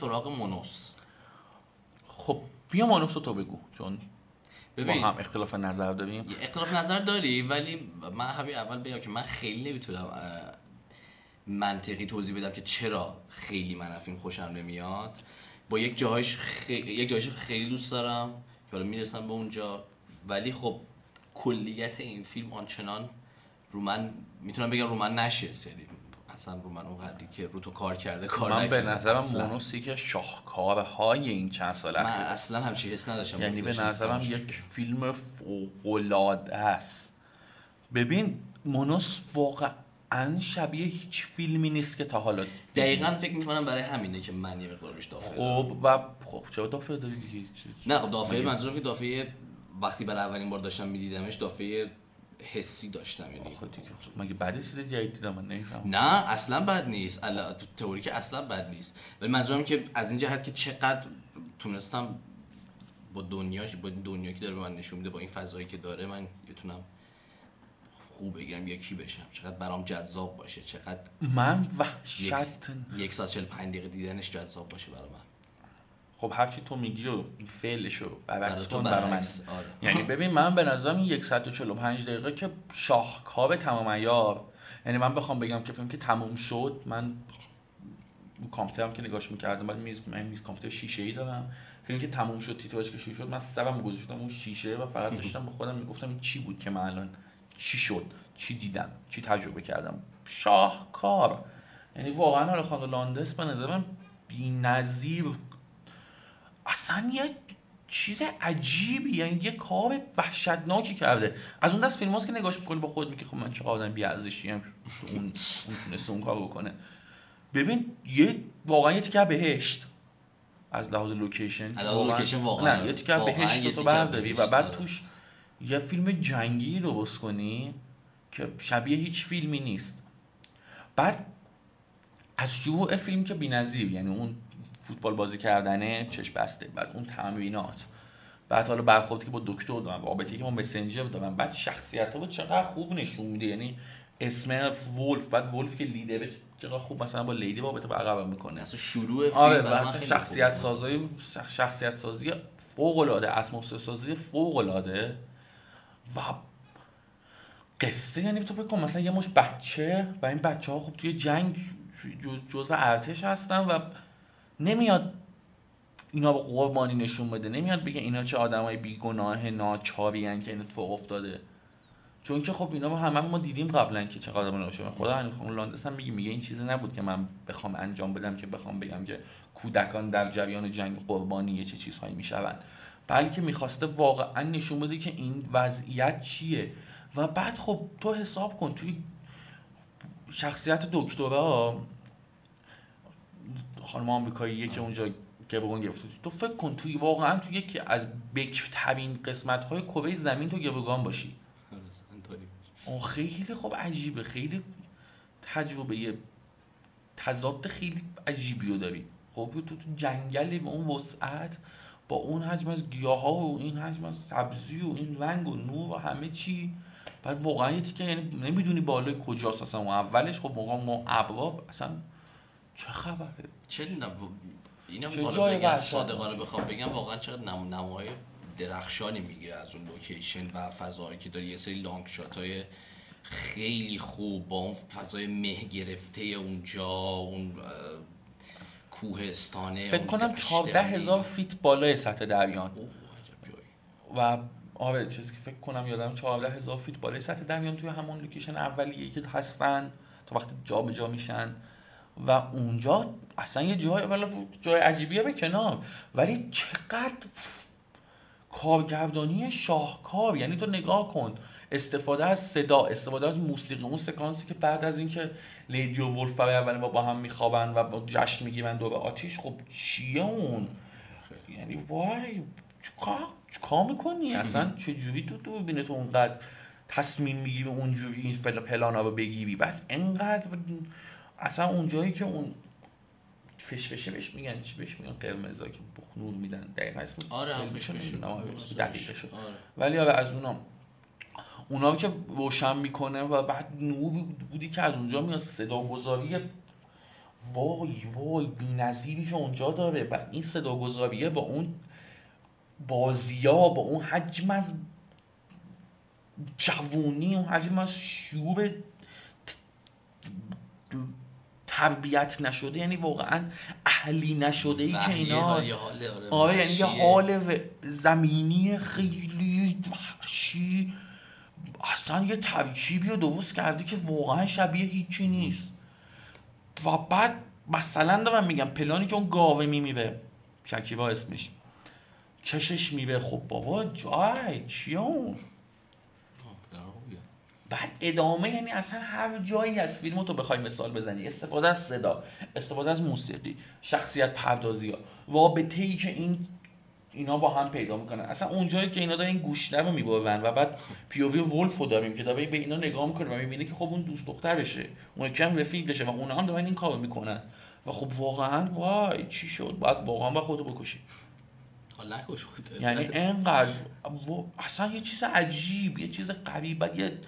سراغ مونوس. خب بیا مانوس تو بگو چون ببین با هم اختلاف نظر داریم. اختلاف نظر داری ولی من همین اول بگم که من خیلی نمی‌تونم منطقی توضیح بدم که چرا خیلی من فیلم خوشم نمیاد. با یک جاهایش خیلی یک جاهایش خیلی دوست دارم که حالا می‌رسم به اونجا. ولی خب کلیت این فیلم آنچنان رو من می‌تونم بگم رو من نشست یعنی اصلا رو من اونقدری که رو تو کار کرده کار من به. نظرم. مانوس یکی از شاهکارهای این چند سال من اصلا همچین حس نداشتم یعنی به نظرم یک فیلم فوق‌العاده است ببین مونوس واقعا شبیه هیچ فیلمی نیست که تا حالا. دقیقا فکر می‌کنم برای همینه که من یه مقدار بهش دافعه. خب و خب چرا دافعه داری دیگه نه خب دافعه منظورم که دافعه وقتی برای اولین بار داشتم میدیدمش دافعه حسی داشتم یعنی مگه بعد چیز جدید دیدم؟ من نمی‌فهمم. نه اصلا بد نیست. الا تو تئوری که اصلا بد نیست. ولی منظورم که از این جهت که چقدر تونستم با دنیا با این دنیا که داره به من نشون میده با این فضایی که داره من بتونم خوب بگم یکی بشم. چقدر برام جذاب باشه چقدر من یک, وحشت یک ساعت 45 دقیقه دیدنش جذاب باشه برای من. خب هرچی تو میگی و این فعلشو برعکس کن برای من یعنی ببین من به نظرم این 145 دقیقه که شاهکار تمام عیار یعنی من بخوام بگم که فیلم که تموم شد من کامپیوترم که نگاش می‌کردم بعد میز من میز کامپیوتر شیشه ای دارم فیلمی که تموم شد تیتراژ که شروع شد من سرم گذاشتم اون شیشه و فقط داشتم به خودم می‌گفتم این چی بود که من الان چی شد چی دیدم چی تجربه کردم. شاهکار. یعنی واقعا آلخاندرو لاندس به نظر من بی‌نظیر اصلا یه چیز عجیبی یعنی یه کار وحشتناکی کرده. از اون دست فیلم که نگاش می‌کنی با خود میگی خب من چه آدم بی‌ارزشی ام اون اون تونسته اون کار بکنه. ببین یه واقعا یه تیکه بهشت از لحاظ لوکیشن از لحاظ لوکیشن واقعا- نه یه تیکه بهشت رو تو برداری و بعد داره. توش یه فیلم جنگی رو پخش کنی که شبیه هیچ فیلمی نیست. بعد از شروع فیلم که بی‌نظیر یعنی اون فوتبال بازی کردنه چشم بسته. بعد اون تمرینات بعد حالا برخوردی که با دکتر دارن رابطه‌ای که با مسنجر دارن بعد شخصیت رو چقدر خوب نشون میده. یعنی اسم ولف بعد ولف که لیدره چقدر خوب مثلا با لیدی رابطه برقرار می‌کنه. اصلا شروع فیلم آره و خیلی شخصیت. سازی شخصیت سازی فوق العاده اتمسفر سازی فوق العاده و قصه یعنی تو فکر کن مثلا یه مش بچه و این بچه ها خب توی جنگ جز- جزو ارتش هستن و نمیاد اینا به قربانی نشون بده نمیاد بگه اینا چه آدمای بیگناه ناچاری که این اتفاق افتاده. چون که خب اینا همه ما دیدیم قبلا که چقدر آدم ناشکر خدا همین لاندس هم میگه میگه این چیزی نبود که من بخوام انجام بدم که بخوام بگم که کودکان در جریان جنگ قربانی چه چیزهایی می‌شوند. بلکه می‌خواسته واقعا نشون بده که این وضعیت چیه. و بعد خب تو حساب کن توی شخصیت دکترا خانم آمریکاییه که اونجا گروگان گرفته. تو فکر کن توی واقعا توی یکی از بکرترین قسمت های کره زمین تو گروگان باشی. آه خیلی خب عجیبه. خیلی تجربه یه تضاد خیلی عجیبی رو داری. خب تو تو جنگلی به اون وسعت با اون حجم از گیاه ها و این حجم از سبزی و این رنگ و نور و همه چی. بعد واقعا یه تیکه یعنی نمی‌دونی بالای کجاست اصلا. اون اولش خب موقع ما ابواب اصلا چه خبره؟ چه نم... اینا چه حالا بگم. صادقانه بخوام بگم واقعا چقدر نم... نمای درخشانی می‌گیره از اون لوکیشن و فضایی که داری یه سری لانگ شات های خیلی خوب با اون فضای مه گرفته اونجا اون کوهستانه فکر کنم دشت 14 اون- هزار فیت بالای سطح دریان. و آره چیزی که فکر کنم یادم 14 هزار فیت بالای سطح دریان توی همون لوکیشن اولیه که هستن تا وقتی جا به جا میشن و اونجا اصلا یه جای والا جای عجیبیه به کنار. ولی چقدر کارگردانی شاهکار. یعنی تو نگاه کن. استفاده از صدا استفاده از موسیقی. اون سکانسی که بعد از اینکه لیدی و ولف برای اولین بار با هم میخوابن و با جشن می‌گیرن دور آتیش خب چیه اون؟ یعنی وای چیکار می‌کنی؟ اصلا چجوری تو تو ببینه تو اونقدر تصمیم می‌گیری اونجوری این فل پلانا رو بگیری؟ بعد انقدر اصلا اونجایی که اون فشفشه بهش میگن چی بهش میگن؟ قرمزا که بخ نور میدن. دقیقا اسم آره فش نمی‌دونم آره،. ولی آره از اونام اونا که روشن می‌کنه و بعد نور بودی که از اونجا میاد صدا گذاری وای وای بی‌نظیری که اونجا داره. بعد این صدا گذاریه با اون بازیا با اون حجم از جوونی اون حجم از شعور تربیت نشده یعنی واقعا اهلی نشده ای که اینا آره آره یعنی یه حال زمینی خیلی وحشی. اصلا یه ترکیبی رو درست کردی که واقعا شبیه هیچی نیست. و بعد مثلا دارم میگم پلانی که اون گاوه میمیره شکیبا اسمش چشش میبه خب بابا جای چیه اون بعد ادامه یعنی اصلا هر جایی از فیلم تو بخوای مثال بزنی. استفاده از صدا استفاده از موسیقی شخصیت پردازی ها. رابطه ای که این اینا با هم پیدا می‌کنن. اصلا اونجایی که اینا دارن این گوشته رو می‌برن و بعد پیووی ولف رو داریم که داره به اینا نگاه می‌کنه و می‌بینه که خب اون دوست دختر بشه. اون کم رفیق بشه و اونا هم دارن این کارو می‌کنن. و خب واقعا وای چی شد؟ بعد واقعا با خودو بکشی. نکش یعنی انقدر اصلا یه چیز عجیب یه چیز غریب یه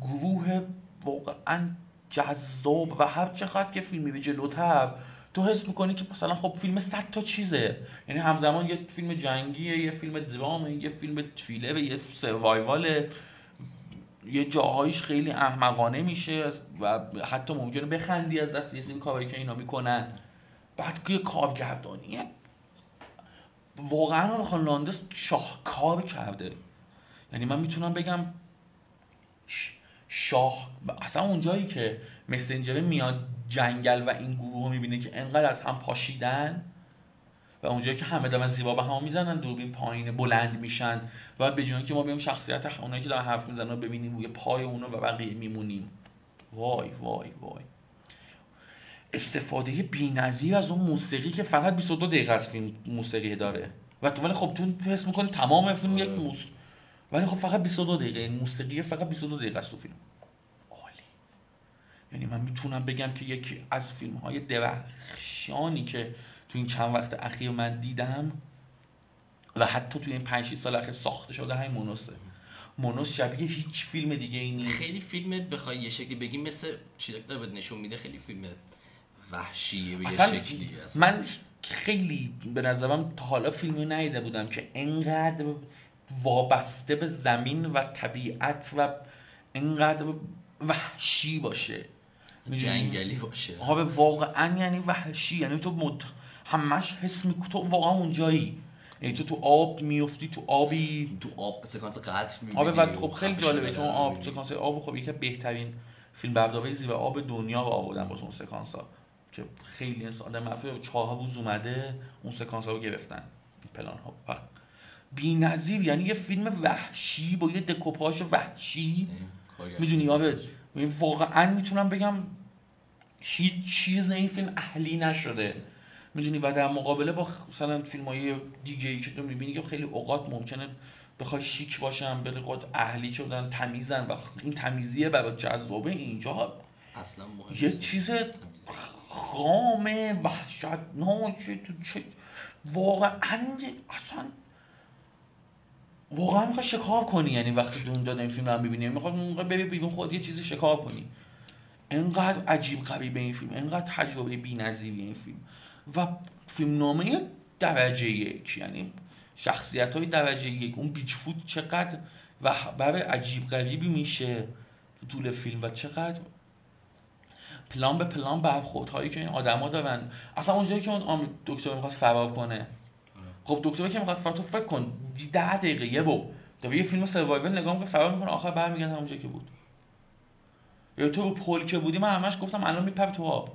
گروه واقعا جذاب و هر چقدر که فیلمی به جلوتر تو حس می‌کنی که مثلا خب فیلم صد تا چیزه. یعنی همزمان یه فیلم جنگیه یه فیلم درامه یه فیلم تریلر یه سروایوال. یه جاهایش خیلی احمقانه میشه و حتی ممکنه بخندی از دست یه سری کاری که اینا می‌کنن. بعد یه کارگردانیه. واقعا خان لاندس شاهکار کرده. یعنی من می‌تونم بگم شاه اصلا اونجایی که مسنجر میاد جنگل و این گروه می‌بینه که انقدر از هم پاشیدن و اونجایی که همه دارن زیبا به هم می‌زنن دوربین پایین بلند میشن و به جای که ما بیم شخصیت اونایی که دارن حرف می‌زنن ببینیم روی پای اونا و بقیه میمونیم. وای وای وای. استفاده بی‌نظیر از اون موسیقی که فقط 22 دقیقه از فیلم موسیقی داره. و تو ولی خب تو حس می‌کنی تمام فیلم یک آره. ولی خب فقط 22 دقیقه این موسیقی فقط 22 دقیقه است تو فیلم. عالی. یعنی من می‌تونم بگم که یکی از فیلم های درخشانی که تو این چند وقت اخیر من دیدم و حتی تو این 5 سال اخیر ساخته شده همین مونوسه. مونوس شبیه هیچ فیلم دیگه ای نیست. خیلی فیلم بخوای یه شکلی بگیم مثل چیزی داره نشون میده خیلی فیلم وحشیه به یه شکلی اصلا. من خیلی به نظرم تا حالا فیلمی ندیده بودم که انقدر وابسته به زمین و طبیعت و انقدر وحشی باشه. جنگلی باشه. آب واقعا یعنی وحشی. یعنی تو مد... همش حس می تو واقعا اونجایی. یعنی تو تو آب میفتی تو آبی. تو آب سکانس قطع می‌بینی. آب بعد خب خیلی جالبه تو آب سکانس آب خب یکی بهترین فیلم برداری زیبا آب دنیا رو آوردن با اون سکانس ها که خیلی آدم چهار روز اومده اون سکانس ها رو گرفتن. پلان ها بی نظیر یعنی یه فیلم وحشی با یه دکوپاژ وحشی. می‌دونی آره واقعا می‌تونم بگم هیچ چیز این فیلم اهلی نشده. می‌دونی؟ و در مقابله با مثلا فیلم های دیگه ای که تو می‌بینی که خیلی اوقات ممکنه بخوای شیک باشن به اهلی شدن تمیزن. و این تمیزیه برای جذابه اینجا. اصلا یه چیز خام وحشتناک تو چه واقعا اصلا واقعا می‌خوای شکار کنی یعنی وقتی اونجا این فیلم رو می‌بینی می‌خواد ببین بیرون خود یه چیزی شکار کنی. انقدر عجیب به این فیلم انقدر تجربه بی‌نظیری این فیلم. و فیلم نامه درجه یک یعنی شخصیت های درجه یک. اون بیچ فود چقدر و برای عجیب غریبی میشه تو طول فیلم و چقدر پلان به پلان برخوردهایی که این آدما دارن. اصلا اونجایی که اون دکتر می‌خواد فرار کنه. خب دکتر که می‌خواد تو فکر کن ده دقیقه یه بو. داره یه فیلم سروایول نگاه می‌کنه فرار می‌کنه آخر برمیگرده همونجایی که بود. یا تو پل که بودی من همش گفتم الان میپره تو آب.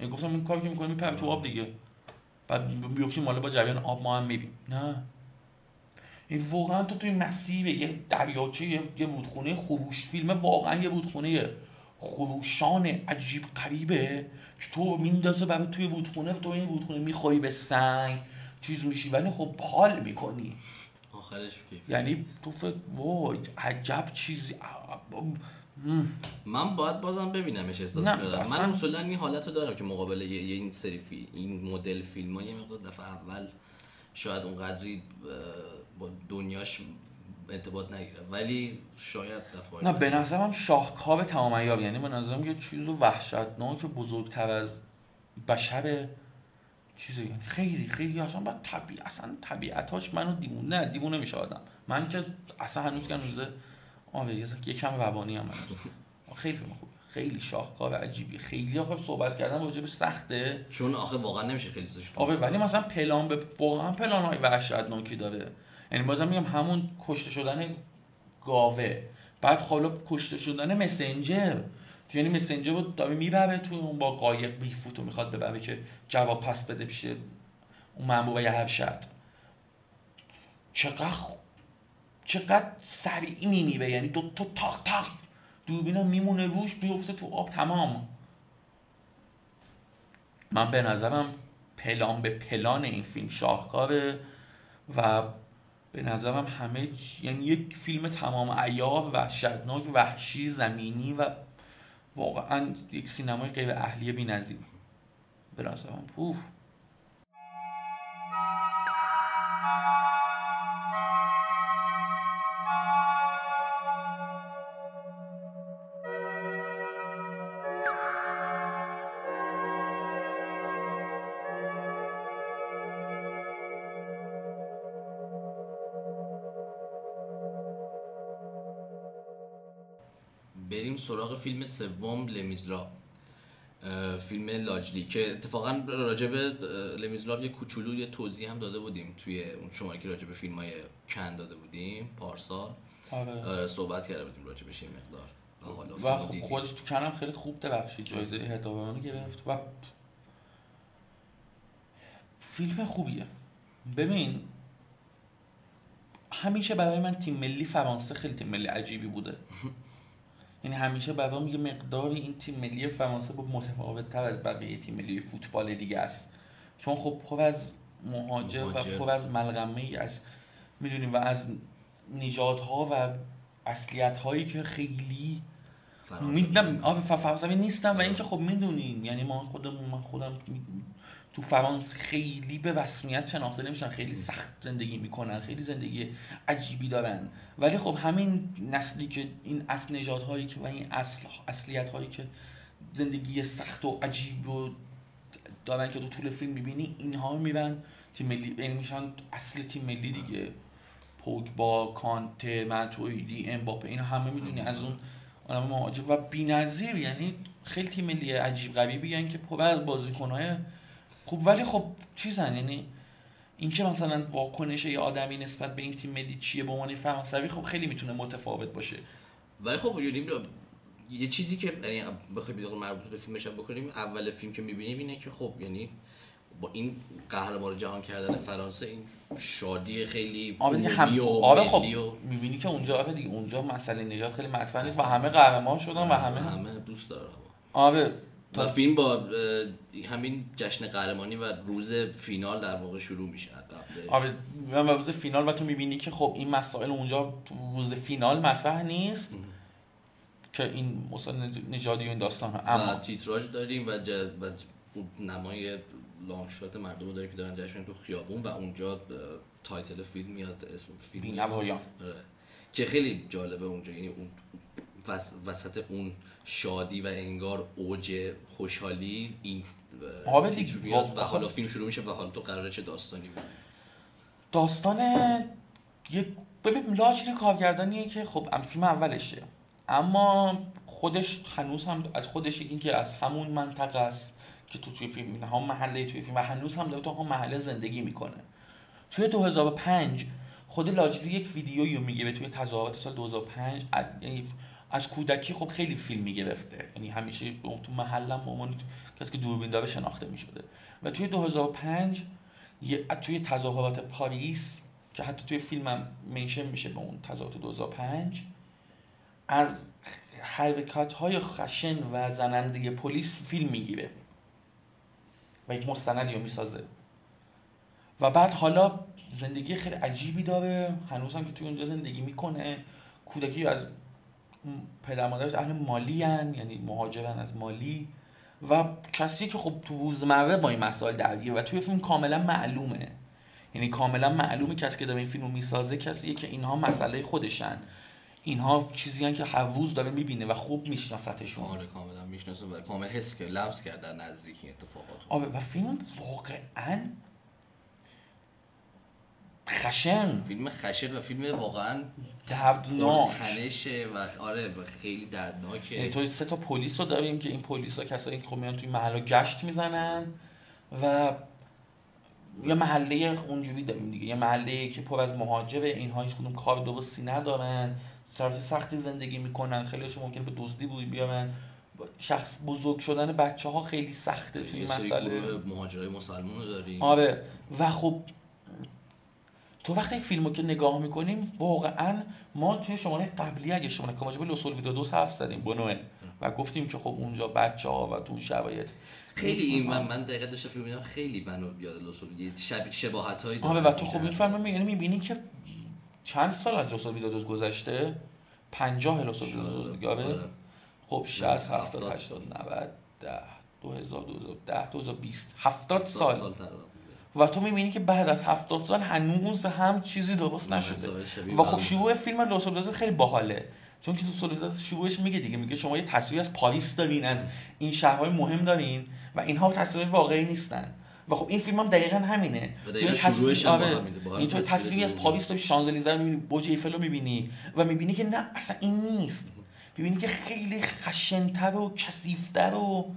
یعنی گفتم این کاری که می‌کنه میپره تو آب دیگه. بعد میفتیم مالا با جریان آب ما هم می‌بینیم. نه. این واقعا تو توی مسیر یه دریاچه یه, رودخونه خروش. فیلم واقعا یه رودخونه خروشان عجیب قریبه که تو میندازه برای توی رودخونه تو این رودخونه میخوایی به سنگ. چیز میشی ولی خب حال می‌کنی. آخرش یعنی تو فکر وای عجب چیزی. من باید بازم ببینمش احساس بدم من اصولا این حالت رو دارم که مقابل یه این سری فی... این مدل فیلم ها یه مقدار دفعه اول شاید اونقدری با دنیاش ارتباط نگیره ولی شاید دفعه نه به نظرم شاهکار تمام ایار یعنی به نظرم یه چیز وحشتناک بزرگتر از بشر چیزی یعنی خیلی خیلی اصلا با طبیع اصلا طبیعتاش منو دیوونه نه دیوونه میشه آدم. من که اصلا هنوز که هنوزه آه یکم روانی هم خیلی فیلم خوبه خیلی شاهکار عجیبی خیلی آخه صحبت کردن راجبش سخته. چون آخه واقعا نمیشه خیلی چیزش آره ولی مثلا پلان به واقعا پلان های وحشتناکی داره. یعنی بازم میگم همون کشته شدن گاوه. بعد حالا کشته شدن مسنجر. تو یعنی مسنجر رو داره می‌بره تو اون با قایق بیفوتو می‌خواد ببره که جواب پس بده پیش اون مامور هرشد چقدر چقدر سریع میمیره. یعنی دو تا تاق تاق دوربینا میمونه روش بیفته تو آب. تمام. من به نظرم پلان به پلان این فیلم شاهکاره و به نظرم همه یعنی یک فیلم تمام ایار وحشتناک وحشی زمینی و واقعا یک سینمای غیر اهلی بی‌نظیر. به نظرم پوف فیلم سوم لمیزلا فیلم لاجلی که اتفاقا راجب لمیزلاب یه کوچولو یه توضیح هم داده بودیم توی اون شما که راجب فیلم های کن داده بودیم پارسال. آره. صحبت کرده بودیم راجبش یه مقدار. و خب خودش تو کنم خیلی خوب درخشید جایزه هدایت گرفت و فیلم خوبیه. ببین همیشه برای من تیم ملی فرانسه خیلی تیم ملی عجیبی بوده. یعنی همیشه بعدا میگه مقدار این تیم ملی فرانسه با متفاوت تر از بقیه تیم ملی فوتبال دیگه است. چون خب پر از مهاجر, و پر از ملغمه ای از می‌دونیم و از نژادها و اصلیت هایی که خیلی می‌دونم آب فرانسوی نیستم و اینکه خب می‌دونیم یعنی ما خودمون من خودم تو فرانسه خیلی به رسمیت شناخته نمیشن خیلی سخت زندگی می‌کنن خیلی زندگی عجیبی دارن. ولی خب همین نسلی که این اصل نجات هایی که و این اصل اصلیت هایی که زندگی سخت و عجیب و دارن که تو طول فیلم می‌بینی اینها میرن تیم ملی یعنی میشن اصل تیم ملی دیگه. با کانته ماتویدی امباپه اینا همه می‌دونی از اون آدم مهاجر. و بی‌نظیر یعنی خیلی تیم ملی عجیب غریبی که پر از بازیکن‌های خب ولی خب چیزن یعنی اینکه مثلا واکنش یه آدمی نسبت به این تیم ملی چیه به عنوان فرانسوی خب خیلی می‌تونه متفاوت باشه. ولی خب یعنی یه چیزی که یعنی بخوای بیاد مربوط به فیلمش بکنیم اول فیلم که می‌بینیم اینه که خب یعنی با این قهرمان جهان کردن فرانسه این شادی خیلی آره هم... آره خب می‌بینی که اونجا آره دیگه اونجا مسئله نجات خیلی مطرح نیست و همه قهرمان شدن و همه همه دوست دارن. آره و فیلم با همین جشن قهرمانی و روز فینال در واقع شروع میشه آره و روز فینال و تو می‌بینی که خب این مسائل اونجا روز فینال مطرح نیست که این مثلا نژادی و این داستان ها اما تیتراژ داریم و, و نمای long shot مردم داریم که دارن جشن تو خیابون و اونجا تایتل فیلم میاد اسم فیلم آره. که خیلی جالبه اونجا یعنی اون وسط اون شادی و انگار اوج خوشحالی این و حالا فیلم شروع میشه و حالا تو قراره چه داستانی بود داستان یه ببین لاجلی کارگردانیه که خب فیلم اولشه. اما خودش هنوز هم از خودش این که از همون منطقه است که تو توی فیلم هم محله توی فیلم و هنوز هم داره تو هم محله زندگی می‌کنه. توی 2005 خود لاجلی یک ویدیویی میگه توی تظاهرات سال 2005 از یعنی از کودکی خب خیلی فیلم می‌گرفته. یعنی همیشه تو محلم به کسی که دوربین داره شناخته می‌شده. و توی 2005 توی تظاهرات پاریس که حتی توی فیلمم منشن میشه به اون تظاهرات 2005 از حرکات های خشن و زننده پلیس فیلم می‌گیره. و یک مستندی رو می‌سازه. و بعد حالا زندگی خیلی عجیبی داره. هنوز هم که توی اونجا زندگی می‌کنه. کودکی از پدر مادرش اهل مالی هن یعنی مهاجرن از مالی. و کسی که خب تو روزمره با این مسائل درگیر و توی فیلم کاملا معلومه. یعنی کاملا معلومه کسی که داره این فیلم رو می‌سازه کسیه که اینها مسئله خودشن. اینها چیزی هن که حووز داره می‌بینه و خوب میشناستشون آره کاملا می‌شناسه و کامل حس که لمس کرد در نزدیک این اتفاقات آره و فیلم واقعا خشن. فیلم خشن و فیلم واقعا دردناک. تنشه و آره و خیلی دردناکه. یعنی تو سه تا پلیس رو داریم که این پلیس ها کسایی که خب میان توی محله گشت می‌زنن و یه محله اونجوری داریم دیگه. یه محله که پر از مهاجره اینها هیچ کدوم کار درستی ندارن. شرایط سختی زندگی می‌کنن. خیلیشون ممکن به دزدی روی بیارن. شخص بزرگ شدن بچه ها خیلی سخته توی این مسئله. مهاجرای مسلمان رو داریم. آره. و خب تو وقتی این فیلمو که نگاه می‌کنیم واقعا ما توی شماره قبلی اگه شما نکنم راجع به لوسول ویدو دو حرف زدیم بنوه و گفتیم که خب اونجا بچه ها و تو اون شرایط خیلی این من من دقیقا داشتم فیلم میدم خیلی منو یاد لوسول شب شباهت هایی آره و تو خب می‌فهمی یعنی می‌بینی که چند سال از لوسول ویدو دوز گذشته؟ 50 لوسول ویدو دوز دیگه آره. خب 60 70 هفتاد. 80 90 10 2000 2010 2020 70 سال. سال سال و تو می‌بینی که بعد از 70 سال هنوز هم چیزی درست نشده. و خب شروع فیلم آنجلس خیلی باحاله. چون که تو سولوزاس شروعش میگه دیگه میگه شما یه تصویر از پاریس دارین از این شهرهای مهم دارین و اینها تصویر واقعی نیستن. و خب این فیلم هم دقیقا همینه. و دقیقاً تو تصویر- آره. این تو تصویر تصویری از. پاریس داری شانزلیزه رو می‌بینی برج ایفل رو می‌بینی و می‌بینی که نه اصلا این نیست. می‌بینی که خیلی خشنتر و کثیفتر و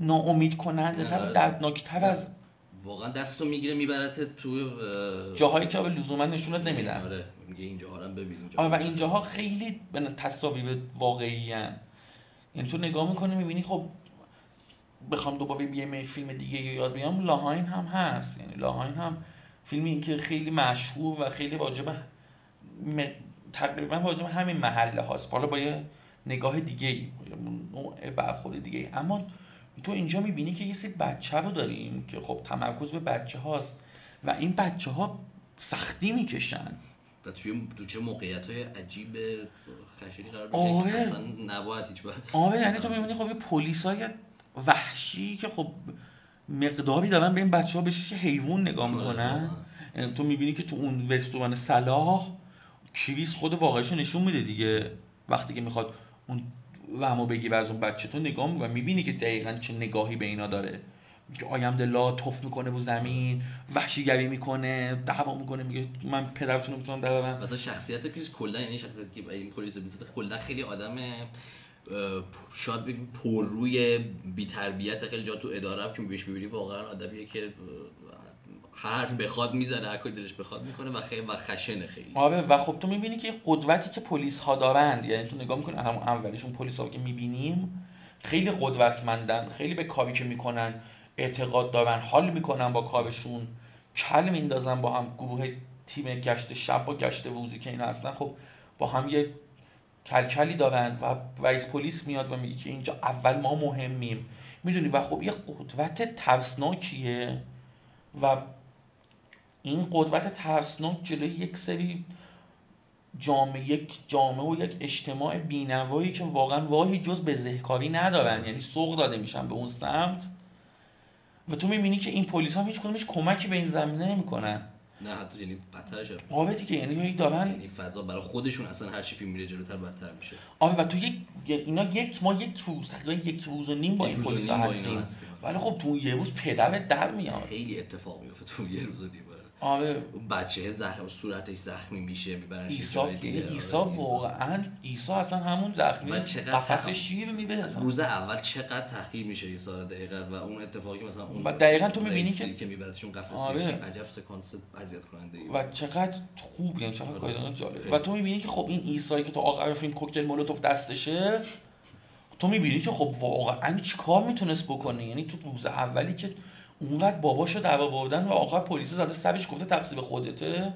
ناامید کننده تر و آره. دردناکتر از واقعا دستو می‌گیره میبرت تو اه، جاهایی که لزوما نشونت نمیدن. آره میگه اینجا ها رو ببین اینجا. آره و اینجاها خیلی به تصاویر واقعی هن. یعنی تو نگاه می‌کنی می‌بینی خب بخوام دوباره یه فیلم دیگه یاد بیام لاهاین هم هست. یعنی لاهاین هم فیلمی که خیلی مشهور و خیلی واجب م... تقریبا واجب همین محله هاست. حالا با یه نگاه دیگه ای نوع برخورد دیگه ای اما تو اینجا می‌بینی که یه سری بچه رو داریم که خب تمرکز به بچه هاست و این بچه ها سختی می‌کشن. و توی تو چه موقعیت های عجیب خشنی قرار آره. اصلا نباید هیچ آره یعنی تو می‌بینی خب یه پلیسای وحشی که خب مقداری دارن به این بچه ها بهش حیوان نگاه می‌کنن. یعنی تو می‌بینی که تو اون رستوران صلاح کریس خود واقعیشو نشون میده دیگه. وقتی که می‌خواد اون وهمو بگیره از اون بچه تو نگاه می‌کنه می‌بینی که دقیقا چه نگاهی به اینا داره. که آیم دلا توف می‌کنه رو زمین وحشیگری می‌کنه دعوا می‌کنه میگه من پدرتون رو می‌تونم درارم مثلا شخصیت کریس کلا یعنی شخصیتی که این پلیس بیزنس کلا خیلی آدم شاید بگیم پرروی بی تربیت خیلی جا تو اداره که بهش ببینی واقعا آدمیه که حرف بخواد می‌زنه هر کاری دلش بخواد می‌کنه و خیلی و خشنه خیلی. آره و خب تو می‌بینی که قدرتی که پلیس ها دارند یعنی تو نگاه می‌کنی همون اولیشون پلیس ها که می‌بینیم خیلی قدرتمندن خیلی به کاری که می‌کنن اعتقاد دارن حال می‌کنن با کارشون کل میندازن با هم گروه تیم گشت شب و گشت روزی که اینا اصلا خب با هم یه کلکلی دارن و رئیس پلیس میاد و میگه که اینجا اول ما مهمیم. می‌دونی؟ و خب یه قدرت ترسناکیه و این قدرت ترسناک جلوی یک سری جامعه یک جامعه و یک اجتماع بینوایی که واقعا راهی جز بزهکاری ندارن. یعنی سوق داده میشن به اون سمت. و تو می‌بینی که این پلیس هم هیچ کدومش کمکی به این زمینه نمی‌کنن. نه حتی یعنی بدترش. آره دیگه یعنی دارن یعنی فضا برای خودشون اصلا هر چی فیلم میره جلوتر بدتر میشه. آره و تو یک اینا یک ما یک روز تقریبا یک روز و نیم با این پلیس هستیم. ولی خب تو یه روز پدرت در میاد. خیلی اتفاق میفته تو یه روز و نیم. آره. اون بچه زخم صورتش زخمی میشه میبرنش دیگه. یعنی آره، عیسی واقعا عیسی اصلا همون زخمی قفس شیر میده روز اول چقدر تحقیر میشه سال دقیقا و اون اتفاقی مثلا اون دقیقاً تو می‌بینی که- که میبردشون قفس آره. عجب سکانس اذیت کننده و چقدر خوب یعنی چقدر آره. کایدان جالب خیلی. و تو می‌بینی که خب این عیسایی که تو آخر فیلم کوکتل مولوتوف دستشه تو می‌بینی که خب واقعا چیکار می‌تونست بکنه یعنی تو روز اولی که اونقدر باباشو در آوردن و آخر پلیس زده سرش گفته تقصیر خودته؟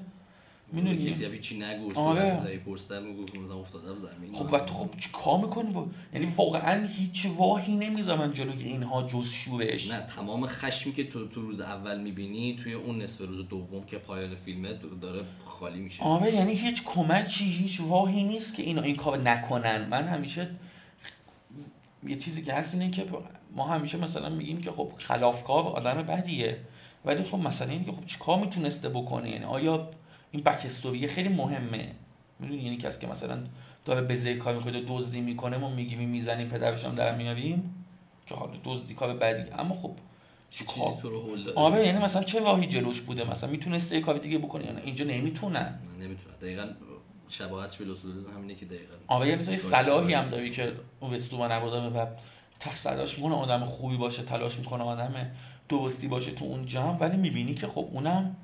می‌دونی؟ کسی هم هیچی نگو آره. زدی پرستر افتادم زمین. خب و تو خب چیکار می‌کنی با؟ یعنی واقعا هیچ واهی نمی‌ذارن جلوی اینها جز شورش. نه تمام خشمی که تو تو روز اول می‌بینی توی اون نصف روز دوم که پایان فیلمه داره خالی میشه. آره یعنی هیچ کمکی هیچ واهی نیست که اینا این کار نکنن. من همیشه یه چیزی که هست اینه که ما همیشه مثلا میگیم که خب خلافکار آدم بدیه. ولی خب مثلا اینه که خب چیکار می‌تونسته بکنه؟ یعنی آیا این بک استوری خیلی مهمه؟ می‌دونی؟ یعنی کسی که مثلا داره بزه کار می‌کنه دزدی می‌کنه ما میگیم می‌زنیم پدرش هم در میاریم. که حالا دزدی کار بدی. اما خب چیکار؟ آره یعنی مثلا چه راهی جلوش بوده؟ مثلا می‌تونسته یه کار دیگه بکنه یا نه؟ اینجا نمی‌تونن. نمی‌تونه دقیقا شباهتش به لوسولوز همینه که دقیقا آره یعنی صلاحی. هم داری که اون وستومن آدمه و تلاش می‌کنه آدم خوبی باشه تلاش می‌کنه آدم درستی باشه تو اون جمع ولی می‌بینی که خب اونم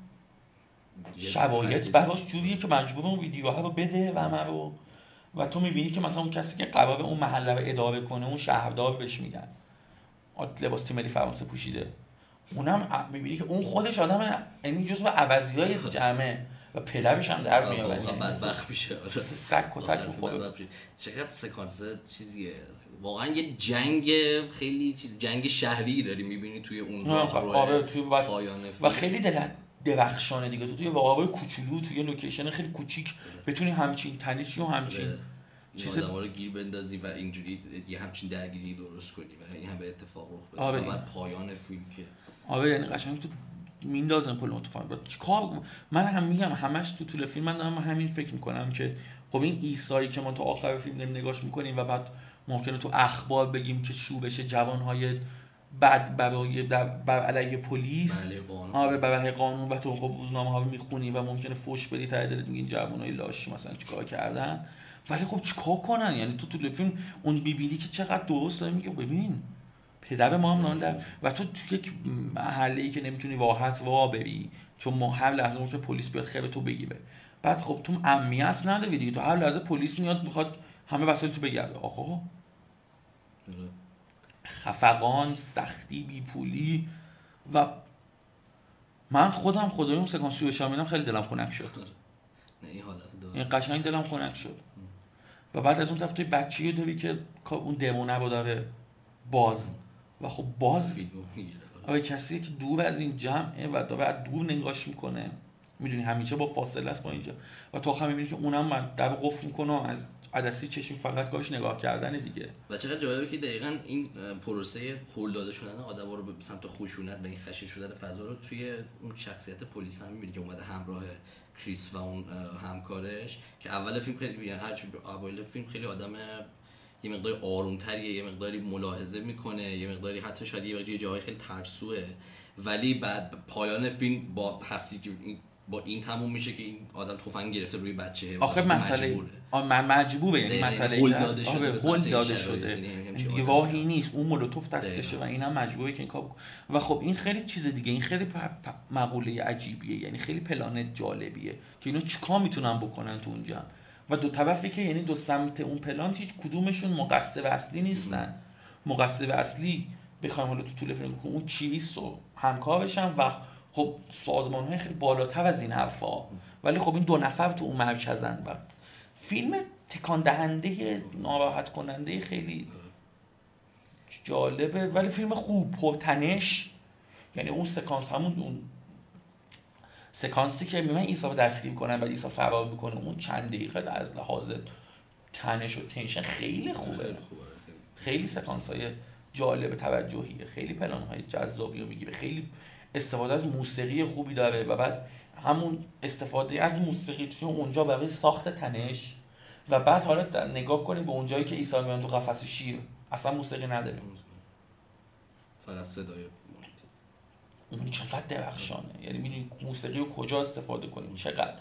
شرایط حدی- براش جوریه که مجبور اون ویدیوها رو بده و همه رو. و تو می‌بینی که مثلا اون کسی که قرار اون محله رو اداره کنه اون شهردار بهش میگن. لباس تیم ملی فرانسه پوشیده. اونم می‌بینی که اون خودش آدم یعنی جزو عوضی های جمعه و پدرش هم در مثل- بدبخت میشه. سگ کتک می‌خوره. چقدر سکانس چیزیه. واقعا یه جنگ خیلی چیز جنگ شهری داری می‌بینی توی اون آره، راهرو آره، توی و-. خیلی دل درخشانه دیگه تو توی واقعا کوچولو توی لوکیشن خیلی کوچیک بتونی همچین تنشی و همچین آره. چیز- رو گیر بندازی و اینجوری یه همچین درگیری درست کنی و این هم به اتفاق رخ بده آره. و بعد پایان فیلم که آره یعنی قشنگ تو میندازن پل اتفاق بعد چیکار من هم میگم همش تو طول فیلم من دارم همین فکر می‌کنم که خب این ایسایی که ما تا آخر فیلم داریم نگاش می‌کنیم و بعد ممکنه تو اخبار بگیم که شو بشه جوانهای بد برای بر علیه پلیس. بله آره بر علیه قانون. و تو خب روزنامه ها رو می‌خونی و ممکنه فوش بدی ته دلت میگین جوانای لاشی مثلا چیکار کردن؟ ولی خب چیکار کنن؟ یعنی تو طول فیلم اون بیبیلی که چقدر درست داره میگه ببین پدر ما هم نان در و تو تو یک محله ای که نمی‌تونی راحت وا بری چون ما هر لحظه ممکن پلیس بیاد خیر تو بگیره بعد خب تو امنیت نداری دیگه. تو هر لحظه پلیس میاد می‌خواد همه وسایل تو بگرده آقا. آره. خفقان سختی بیپولی و من خودم خدای اون سکانس شروع شامیدم خیلی دلم خنک شد. نه این حالت این قشنگ دلم خنک شد. و بعد از اون طرف توی بچه‌ای داری که اون رو داره باز. و خب باز می‌گیره آره. کسی که دور از این جمعه و داره از دور نگاش می‌کنه می‌دونی همیشه با فاصله است با اینجا. و تو آخر می‌بینی که اونم من در قفل می‌کنه از عدسی چشم فقط کارش نگاه کردن دیگه. و چقدر جالبه که دقیقا این پروسه هول داده شدن آدم رو به سمت خشونت به این خشن شدن فضا رو توی اون شخصیت پلیس هم می‌بینی که اومده همراه کریس و اون همکارش که اول فیلم خیلی به اوایل فیلم خیلی آدم یه مقدار آرومتریه یه مقداری ملاحظه می‌کنه یه مقداری حتی شاید یه جاهای خیلی ترسوه. ولی بعد پایان فیلم با هفتی که این با این تموم میشه که این آدم تفنگ گرفته روی بچه آخه مسئله. آه، من مجبوره یعنی مسئله هست. داده شده این داده. شده دیگه که- نیست اون مولوتوف دستشه. و اینم مجبوره که این کار. و خب این خیلی چیز دیگه این خیلی مقوله عجیبیه یعنی خیلی پلان جالبیه که اینا چیکار می‌تونن بکنن تو اونجا و دو طرفی که یعنی دو سمت اون پلان هیچ کدومشون مقصر اصلی نیستن مقصر اصلی بخوایم حالا تو طول فیلم اون کریس و همکارشن و خب سازمان های خیلی بالاتر از این حرفا. ولی خب این دو نفر تو اون مرکزن و فیلم تکان دهنده ناراحت کننده خیلی جالبه. ولی فیلم خوب پرتنش. یعنی اون سکانس همون اون سکانسی که میمن ایسا رو دستگیر می‌کنن و ایسا فرار می‌کنه. اون چند دقیقه از لحاظ تنش و تنشن خیلی خوبه. خیلی سکانس های جالب توجهیه خیلی پلان های جذابی رو می‌گیره. خیلی استفاده از موسیقی خوبی داره و بعد همون استفاده از موسیقی توی اونجا برای ساخت تنش و بعد حالا نگاه کنیم به اونجایی که عیسی میان تو قفس شیر. اصلا موسیقی نداره. فقط صدای اون چقدر درخشانه. یعنی می‌دونی موسیقی رو کجا استفاده کنیم؟ چقدر؟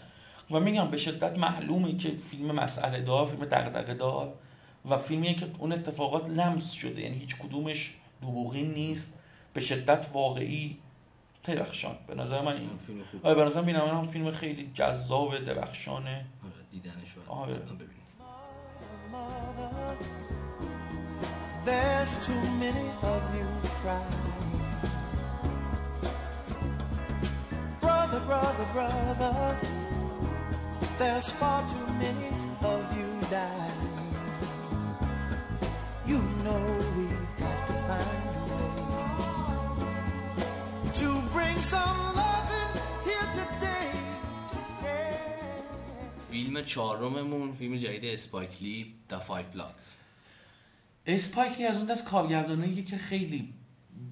و میگم به شدت معلومه که فیلم مسئله دار فیلم دغدغه دار و فیلمیه که اون اتفاقات لمس شده. یعنی هیچ کدومش دروغی نیست. به شدت واقعی. درخشان به نظر من این فیلم خوب آره به نظر من هم فیلم خیلی جذاب درخشانه آره دیدنش رو آره. there's too many of you crying. Brother, brother, brother, there's far too many of you dying. You know we've got to find فیلم چهارممون فیلم جدید اسپایکلی The Five Bloods. اسپایکلی از اون دست کارگردانایی که خیلی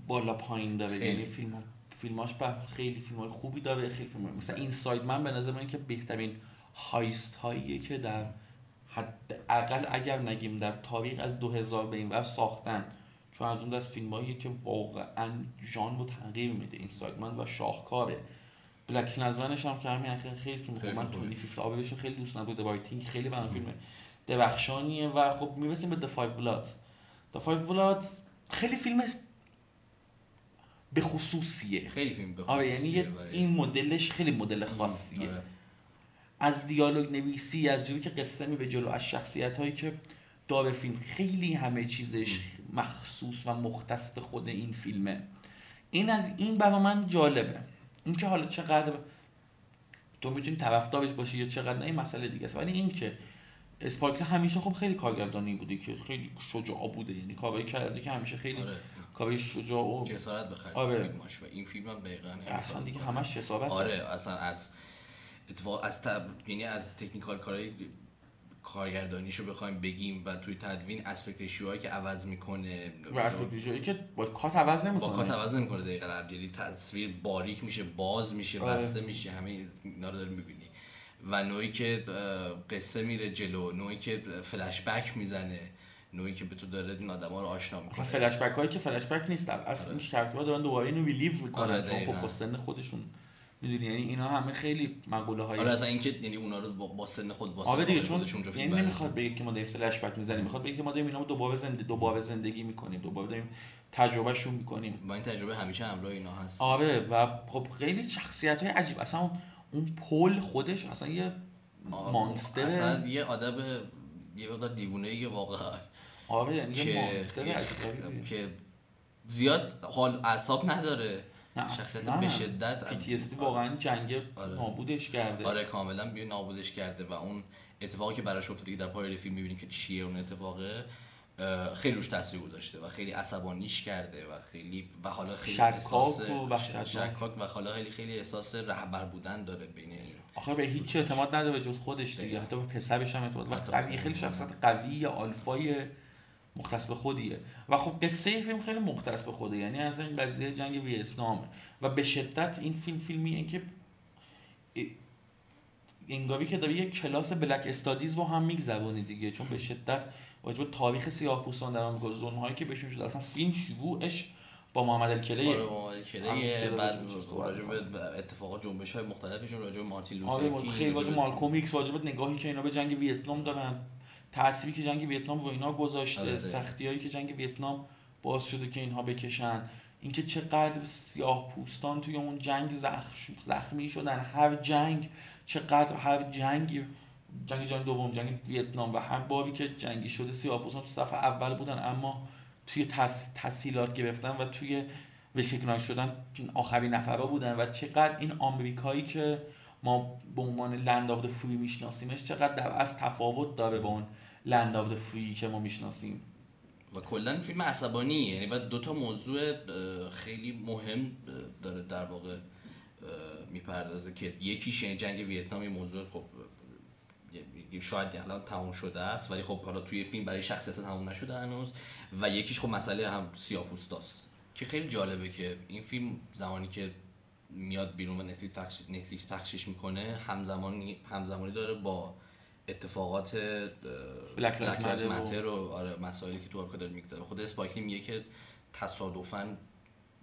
بالا پایین داره. خیلی. یعنی فیلم فیلماش بر خیلی فیلم های خوبی داره خیلی فیلم مثلا این ساید من به نظر من که بهترین هایست هاییه که در حداقل اگر نگیم در تاریخ از 2000 به این ور ساختن. چون از اون دست فیلم که واقعا ژان رو تغییر میده. این ساگمنت و شاهکاره. بلک نزمنش هم که همین خیلی خیلی فیلم خوب من. تونی فیفت آبیشو خیلی دوست ندارم وایتینگ خیلی برام فیلم درخشانیه و خب می‌رسیم به The Five Bloods. The Five Bloods خیلی فیلم به خصوصیه. خیلی فیلم به آره یعنی این مدلش خیلی مدل خاصیه. آره. از دیالوگ نویسی از جوری که قصه می به جلو از شخصیت هایی که داره فیلم خیلی همه چیزش مخصوص و مختص به خود این فیلمه. این از این برای من جالبه. اینکه حالا چقدر تو می‌تونی طرفدارش باشی یا چقدر نه این مسئله دیگه است. ولی اینکه اسپارکل همیشه خب خیلی کارگردانی بوده که خیلی شجاع بوده. یعنی کارایی کرده که همیشه خیلی آره. کارای شجاع و جسارت بخرید آره. فیلماش و این فیلم هم دقیقا اصلا دیگه. همش جسارت آره. اصلا از اتفاق از تب... یعنی از تکنیکال کارهای کارگردانیشو بخوایم بگیم و توی تدوین اسپکت ریشیوهایی که عوض می‌کنه و اسپکت ریشیویی که با کات عوض نمی‌کنه با کات عوض نمی‌کنه دقیقا. یعنی تصویر باریک میشه باز میشه آره. بسته میشه همه اینا رو داری می‌بینی. و نوعی که قصه میره جلو نوعی که فلش بک می‌زنه نوعی که به تو داره این آدم رو آشنا می‌کنه. فلش بک هایی که فلش بک نیست. اصلا این شرکت‌ها دارن دوباره اینو ریلیو می‌کنن. آره، چون خب دقیقاً. با سن خودشون می‌دونی؟ یعنی اینا همه خیلی مقوله های آره اصلا اینکه یعنی اونا رو با, با سن خود با سن آره دیگه خود چون یعنی. نمی‌خواد بگه که ما داریم فلش بک می‌زنیم می‌خواد بگه که ما داریم اینا رو دوباره زنده دوباره زندگی می‌کنیم دوباره داریم تجربهشون می‌کنیم. با این تجربه همیشه همراه اینا هست. آره و خب خیلی شخصیت های عجیب. اصلا اون- اون پل خودش اصلا یه مانستر اصلا یه آدم یه مقدار دیوونه ای واقعا آره یعنی که. که زیاد حال اعصاب نداره. نه شخصیت. به شدت PTSD واقعا جنگ آره. نابودش کرده آره کاملا بیا نابودش کرده و اون اتفاقی که براش افتاده که در پایان فیلم می‌بینیم که چیه اون اتفاقه خیلی روش تاثیر گذاشته و خیلی عصبانیش کرده و خیلی و حالا خیلی شکاک احساس و. شکاک و حالا خیلی خیلی احساس رهبر بودن داره بین آخه به هیچ اعتماد نداره به جز خودش دیگه. حتی به پسرش هم اعتماد. خیلی شخصیت قوی آلفای مختص به خودیه. و خب قصه فیلم خیلی مختص به خوده یعنی از این قضیه جنگ ویتنامه. و به شدت این فیلم فیلمی این که انگاری که داره یک کلاس بلک استادیز رو هم میگذرونی دیگه. چون به شدت راجع به تاریخ سیاه پوستان در آمریکا ظلم‌هایی که بهشون شده. اصلا فیلم شروعش با محمد علی کلی آره با کلیه که بعد به اتفاقات جنبش های مختلفشون راجع به مارتین آره لوتر کینگ خیلی واجب مالکوم ایکس واجب نگاهی که اینا به جنگ ویتنام دارن. تأثیری که جنگ ویتنام رو اینا آره، گذاشته دقیقاً. سختی هایی که جنگ ویتنام باعث شده که اینها بکشن. اینکه چقدر سیاه پوستان توی اون جنگ زخم زخمی شدن. هر جنگ چقدر هر جنگی جنگ جهانی دوم جنگ ویتنام و هر باری که جنگی شده سیاه پوستان تو صف اول بودن اما توی تس... تسهیلات گرفتن و توی recognize شدن آخرین نفرا بودن. و چقدر این آمریکایی که ما به عنوان land of free میشناسیمش چقدر در از تفاوت داره با اون land of free که ما می‌شناسیم. و کلا فیلم عصبانیه یعنی بعد دو تا موضوع خیلی مهم داره در واقع می‌پردازه که یکیش یعنی جنگ ویتنام یه موضوع خب یه- شاید الان تموم شده است ولی خب حالا توی فیلم برای شخصیت تموم نشده هنوز. و یکیش خب مسئله هم سیاپوستاست که خیلی جالبه که این فیلم زمانی که میاد بیرون و نتفلیکس نتفلیکس پخشش می‌کنه همزمانی همزمانی داره با اتفاقات Matter و- ماتر و آره مسائلی که تو آمریکا داره میگذره. خود اسپایکلی میگه که تصادفا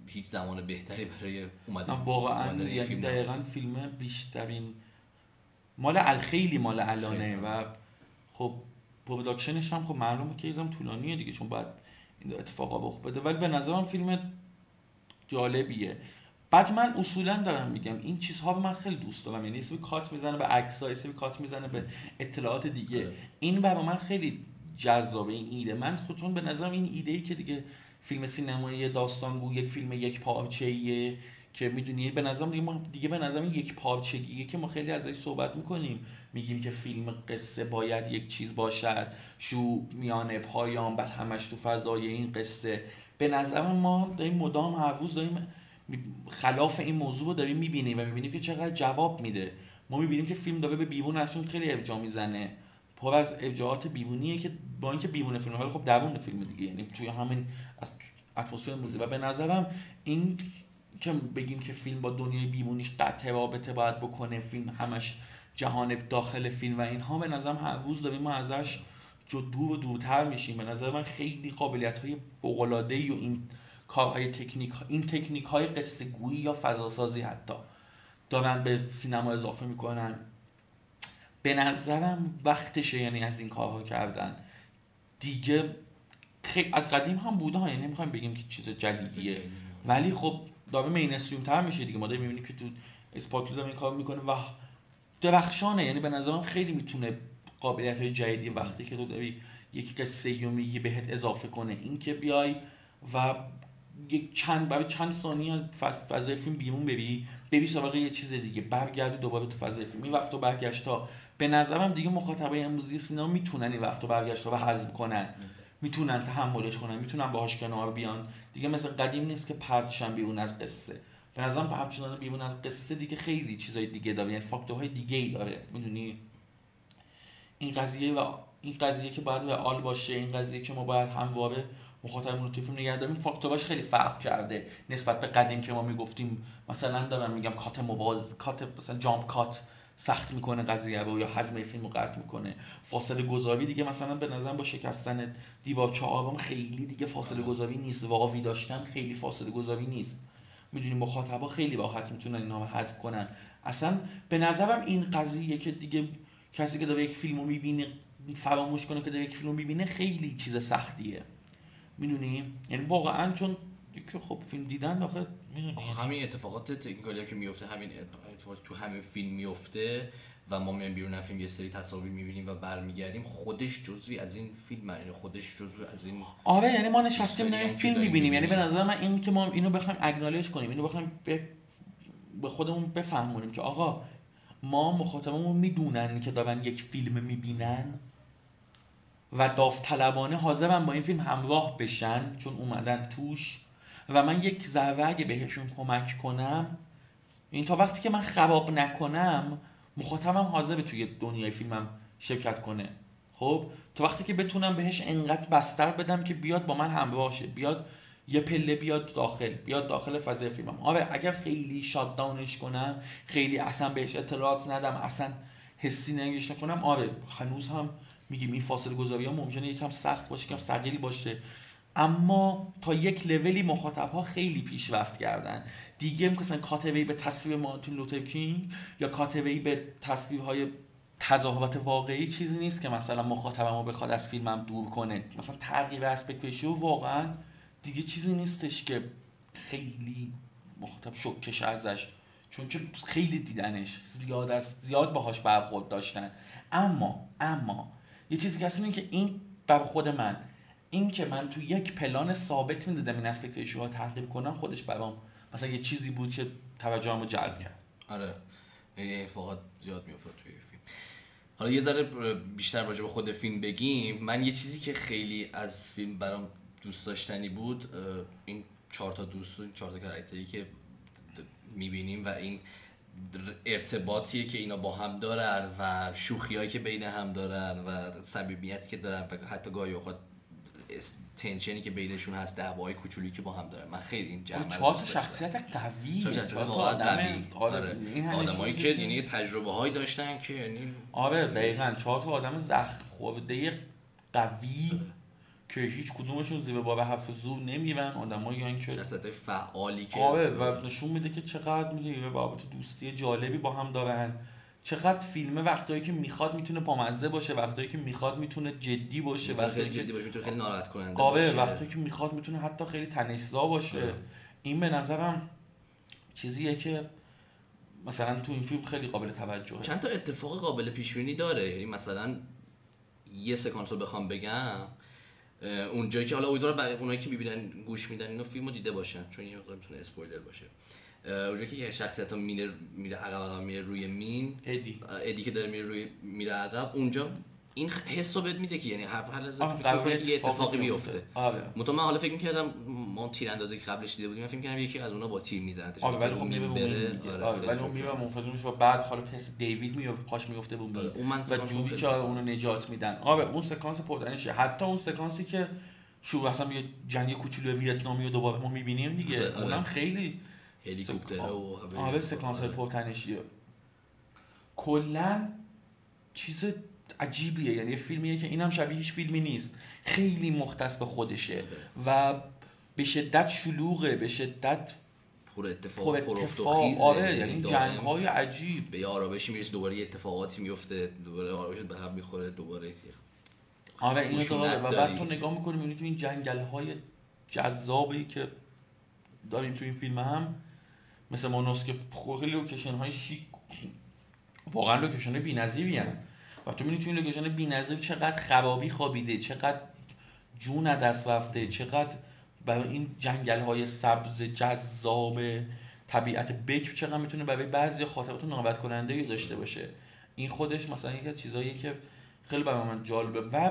هیچ زمان بهتری برای اومدن واقعا اومدن یعنی فیلم دقیقا فیلم بیشترین مال ال خیلی مال الانه. و خب production ش هم خب معلومه که یکم طولانیه دیگه چون باید این اتفاقا رخ بده. ولی به نظرم فیلم جالبیه. بعد من اصولا دارم میگم این چیزها رو من خیلی دوست دارم. یعنی سریع کات می‌زنه به عکس‌ها سریع کات می‌زنه به اطلاعات دیگه. آره. این برای من خیلی جذابه این ایده. من خودتون به نظرم این ایده ای که دیگه فیلم سینمایی داستانگو یک فیلم یک پارچه‌ایه که می‌دونی به نظرم دیگه, ما دیگه به نظرم یک پارچگیه که ما خیلی ازش صحبت می‌کنیم. میگیم که فیلم قصه باید یک چیز باشد. شو میانه پایان بعد همش تو فضای این قصه. به نظرم ما داریم مدام هر روز داریم. خلاف این موضوع رو داریم می‌بینیم و می‌بینیم که چقدر جواب میده. ما می‌بینیم که فیلم داره به بیرون از خیلی ابجا می‌زنه. پر از ابجاعات بیرونیه که با اینکه بیرون فیلم ولی خب درون فیلم دیگه. یعنی توی همین اتمسفر موزیک. و به نظرم این که بگیم که فیلم با دنیای بیرونیش قطع رابطه باید بکنه فیلم همش جهان داخل فیلم و اینها به نظرم هر روز داریم ما ازش جو دور و دورتر میشیم. به نظر من خیلی قابلیت های فوق العاده و این کارهای تکنیک این تکنیک های قصه گویی یا فضاسازی حتی دارن به سینما اضافه می‌کنن. به نظرم وقتشه یعنی از این کارها کردن. دیگه خیلی از قدیم هم بوده ها یعنی نمی‌خوایم بگیم که چیز جدیدیه. ولی خب داره مینستریم تر میشه دیگه. ما داریم می‌بینیم که تو اسپاتلو داره این کار می‌کنه و درخشانه. یعنی به نظرم خیلی می‌تونه قابلیت های جدیدی وقتی که تو داری یک قصه رو میگی بهت اضافه کنه. این که بیای و یک چند برای چند ثانیه فضای فیلم بیرون بری بری سراغ یه چیز دیگه برگردی دوباره تو فضای فیلم. این وقت و برگشت ها به نظرم دیگه مخاطبای امروزی سینما می‌تونن این وقت و برگشت رو هضم کنن. می‌تونن تحملش کنن می‌تونن باهاش کنار بیان. دیگه مثل قدیم نیست که پرتشن بیرون از قصه. به نظرم پرت شدن بیرون از قصه دیگه خیلی چیزای دیگه داره یعنی فاکتورهای دیگه ای داره. می‌دونی؟ این قضیه و این قضیه که باید رئال باشه این قضیه که ما باید همواره مخاطبمون رو توی فیلم نگه داریم فاکتوراش خیلی فرق کرده. نسبت به قدیم که ما می‌گفتیم مثلا دارم میگم کات مواز کات مثلا جامپ کات سخت می‌کنه قضیه رو یا حزمه فیلم رو قطع می‌کنه. فاصله گذاری دیگه مثلا به نظرم با شکستن دیوار چهارم خیلی دیگه فاصله گذاری نیست. واوی داشتن خیلی فاصله گذاری نیست. می‌دونی مخاطبا خیلی راحت می‌تونن اینا رو حذف کنن. اصلا به نظرم این قضیه که دیگه کسی که داره یک فیلم رو می‌بینه فراموش کنه که داره یک فیلم می‌بینه خیلی چیز سختیه. می‌دونی؟ یعنی واقعا چون که خب فیلم دیدن آخه می‌دونی. همین اتفاقات تکنیکالی که میفته همین اتفاقات تو همین فیلم میفته و ما میایم بیرون فیلم یه سری تصاویر می‌بینیم و برمیگردیم خودش جزوی از این فیلم یعنی خودش جزوی از این آره یعنی ما نشستیم که فیلم می‌بینیم. یعنی به. نظر من این که ما اینو بخوایم اگنالج کنیم اینو بخوایم به, به خودمون بفهمونیم که آقا ما مخاطبمون می‌دونن که دارن یک فیلم می‌بینن. و داوطلبانه حاضرن با این فیلم همراه بشن چون اومدن توش. و من یک ذره اگه بهشون کمک کنم این تا وقتی که من خراب نکنم مخاطبم حاضر توی دنیای فیلمم شرکت کنه. خب تا وقتی که بتونم بهش انقدر بستر بدم که بیاد با من همراه شه بیاد یه پله بیاد داخل بیاد داخل فضای فیلمم. آره اگر خیلی شات داونش کنم خیلی اصلا بهش اطلاعات ندم اصلا حسی نگیش نکنم آره هنوز هم میگیم این فاصله گذاری ها ممکنه یکم سخت باشه یکم ثقیلی باشه. اما تا یک لولی مخاطب ها خیلی پیشرفت کردن. دیگه مثلا کاتبی به تصویر مارتین لوتر کینگ یا کاتبی به تصویرهای تظاهرات واقعی چیزی نیست که مثلا مخاطبمو بخواد از فیلمم دور کنه. مثلا تغییر اسپکت ریشیو واقعا دیگه چیزی نیستش که خیلی مخاطب شوکش ازش. چون که خیلی دیدنش زیاد از زیاد باهاش برخورد داشتن. اما اما یه چیزی که هست اینه که این بر خود من این که من تو یک پلان ثابت می‌دادم این اسپکت ریشیو تغییر کنم خودش برام مثلا یه چیزی بود که توجهمو جلب کرد. آره. یه اتفاقات زیاد میافتاد توی فیلم. حالا یه ذره بیشتر راجع به خود فیلم بگیم. من یه چیزی که خیلی از فیلم برام دوست داشتنی بود این چهار تا دوست این چهار تا کاراکتری که می‌بینیم و این ارتباطیه که اینا با هم دارن و شوخیایی که بین هم دارن و صمیمیتی که دارن و حتی گاهی اوقات تنشنی که بینشون هست دعوای کوچولی که با هم دارن. من خیلی این جمع چهار تا. شخصیت قوی شخصیت چهار تا واقعا آدم قوی آره. آره. آدمایی که یعنی تجربه هایی داشتن که یعنی آره دقیقا. چهار تا آدم زخم خورده قوی. که هیچ کدومشون زیر بار حرف زور نمیرن آدمایی که شخصیت فعالی که آره و نشون میده که چقدر میگه یه رابطه دوستی جالبی با هم دارن. چقدر فیلم وقتایی که می‌خواد می‌تونه پامزه باشه وقتایی که می‌خواد می‌تونه جدی باشه وقتایی خیلی که جدی باشه می‌تونه خیلی ناراحت کننده آره باشه. وقتی که می‌خواد می‌تونه حتی خیلی تنشزا باشه. آره. این به نظرم چیزیه که مثلا تو این فیلم خیلی قابل توجهه. چند تا اتفاق قابل پیش بینی داره. یعنی مثلا یه سکانس رو بخوام بگم. اونجایی که حالا امیدوارم بقیه- اونایی که می‌بینن گوش میدن اینو فیلمو دیده باشن چون یه مقدار می‌تونه اسپویلر باشه. اونجایی که یه شخصیت ها میره میره عقب عقب میره روی مین. ادی. ادی که داره میره روی میره عقب اونجا این حس رو بهت میده که یعنی هر هر لحظه یه اتفاقی بیفته. بیفته آره. من حالا فکر می‌کردم ما تیراندازی که قبلش دیده بودیم فکر می‌کردم یکی از اونا با تیر می‌زنه آره ولی خب میره بره. دیگه. آره ولی اون میره منفجر میشه و بعد حالا پس دیوید میاد پاش میفته آره، میاد اون من و خیلی که اونو نجات میدن. آره اون سکانس پردنشه حتی اون سکانسی که شروع اصلا یه جنگ کوچولو ویتنامی رو دوباره ما می‌بینیم دیگه. آره، آره. اونم خیلی هلیکوپتر و آره سکانس پرتنشیه. کلا چیز عجیبیه. یعنی یه فیلمیه که اینم شبیه هیچ فیلمی نیست. خیلی مختص به خودشه و به شدت شلوغه به شدت پر اتفاق پر اتفاق. آره یعنی جنگ های عجیب. به یه آرامشی می‌رسه دوباره یه اتفاقاتی میفته دوباره آرامش به هم می‌خوره دوباره آره اینو داره. و بعد. تو نگاه می‌کنی می‌بینی تو این جنگل های جذابی که داریم تو این فیلم هم مثل Monos که خیلی لوکیشن های شیک واقعا لوکیشن بی‌نظیری هن. و تو می‌بینی تو این لوکیشن بی‌نظیر چقدر خرابی خوابیده چقدر جون دست رفته چقدر برای این جنگل های سبز جذاب طبیعت بکر چقدر می‌تونه برای بعضی خاطرات ناراحت کننده داشته باشه. این خودش مثلا یکی از چیزاییه که خیلی برای من جالبه. و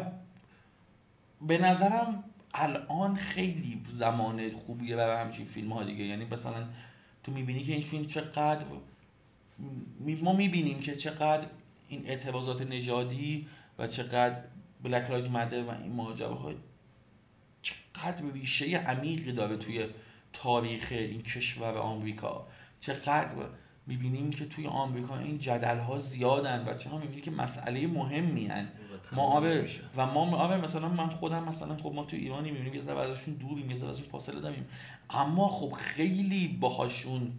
به نظرم الان خیلی زمان خوبیه برای همچین فیلم ها دیگه. یعنی مثلا تو می‌بینی که این فیلم چقدر ما می‌بینیم که چقدر این اعتراضات نژادی و چقدر بلک لایز مدر و این ماجراها چقدر ریشه عمیقی داره توی تاریخ این کشور آمریکا چقدر می‌بینیم که توی آمریکا این جدل ها زیادن و چقدر می‌بینی که مسئله مهمی هن. ما آره. و ما آره مثلا من خودم مثلا خب ما تو ایرانی می‌بینیم یه ذره ازشون دوریم یه ذره ازشون فاصله داریم اما خب خیلی باهاشون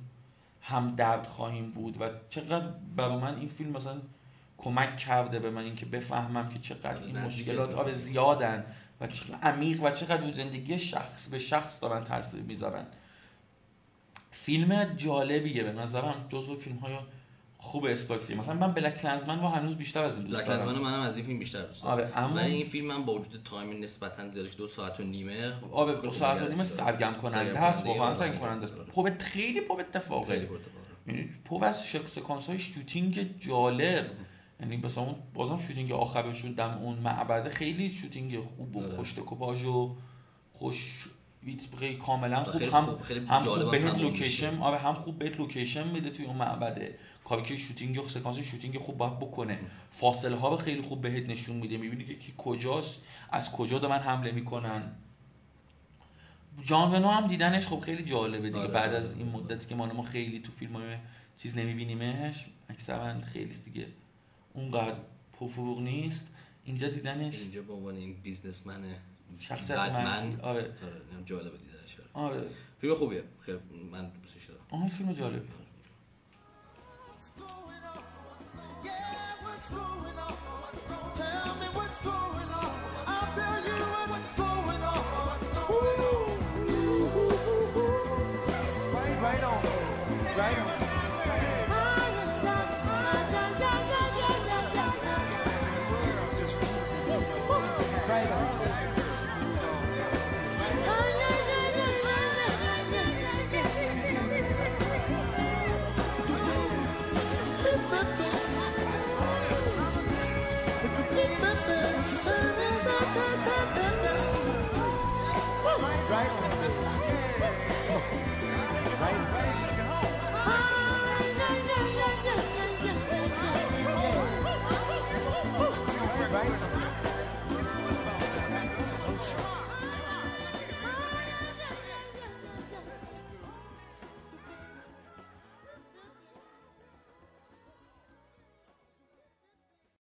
هم درد خواهیم بود و چقدر برای من این فیلم مثلا کمک کرده به من اینکه بفهمم که چقدر این مشکلات آره. زیادن و چقدر عمیق و چقدر رو زندگی شخص به شخص دارن تاثیر می‌ذارن. فیلم جالبیه به نظرم جزو فیلم های خوب اسپایک لی. مثلا من BlacKkKlansman رو هنوز بیشتر از این دوست Black دارم. Klansman منم از این فیلم بیشتر دوست دارم. آره اما این فیلم من با وجود time نسبتا زیادی که دو ساعت و نیمه. آره دو ساعت و نگرش نیم داره. سرگرم کننده کننده، واقعا. سرگرم کننده است. خب خیلی پر اتفاقه. یعنی پر از سکانس های shooting جالب. یعنی مثلا اون بازم shooting آخرشون دم اون معبده خیلی shooting خوب و آره. خوش دکوپاژ و خوش ویتبقی کاملا خوب. خیلی هم خوب- خیلی هم خوب بهت لوکیشن. آره هم خوب بهت لوکیشن میده توی اون معبده کاری که shooting و سکانس shooting خوب باید بکنه. فاصله ها رو خیلی خوب بهت نشون میده. می‌بینی که کی کجاست از کجا دارن حمله می‌کنن. جان هم دیدنش خب خیلی جالبه دیگه. آره، بعد. از این مدتی که ما ما خیلی تو فیلم های چیز نمیبینیمش اکثرا خیلی دیگه اونقدر پرفروغ نیست. اینجا دیدنش اینجا به عنوان این بیزنسمن شخصیت منفی. آره. آره جالبه دیدنش. آره. فیلم خوبیه. خیلی من دوستش دارم. آن فیلم جالب What's going on?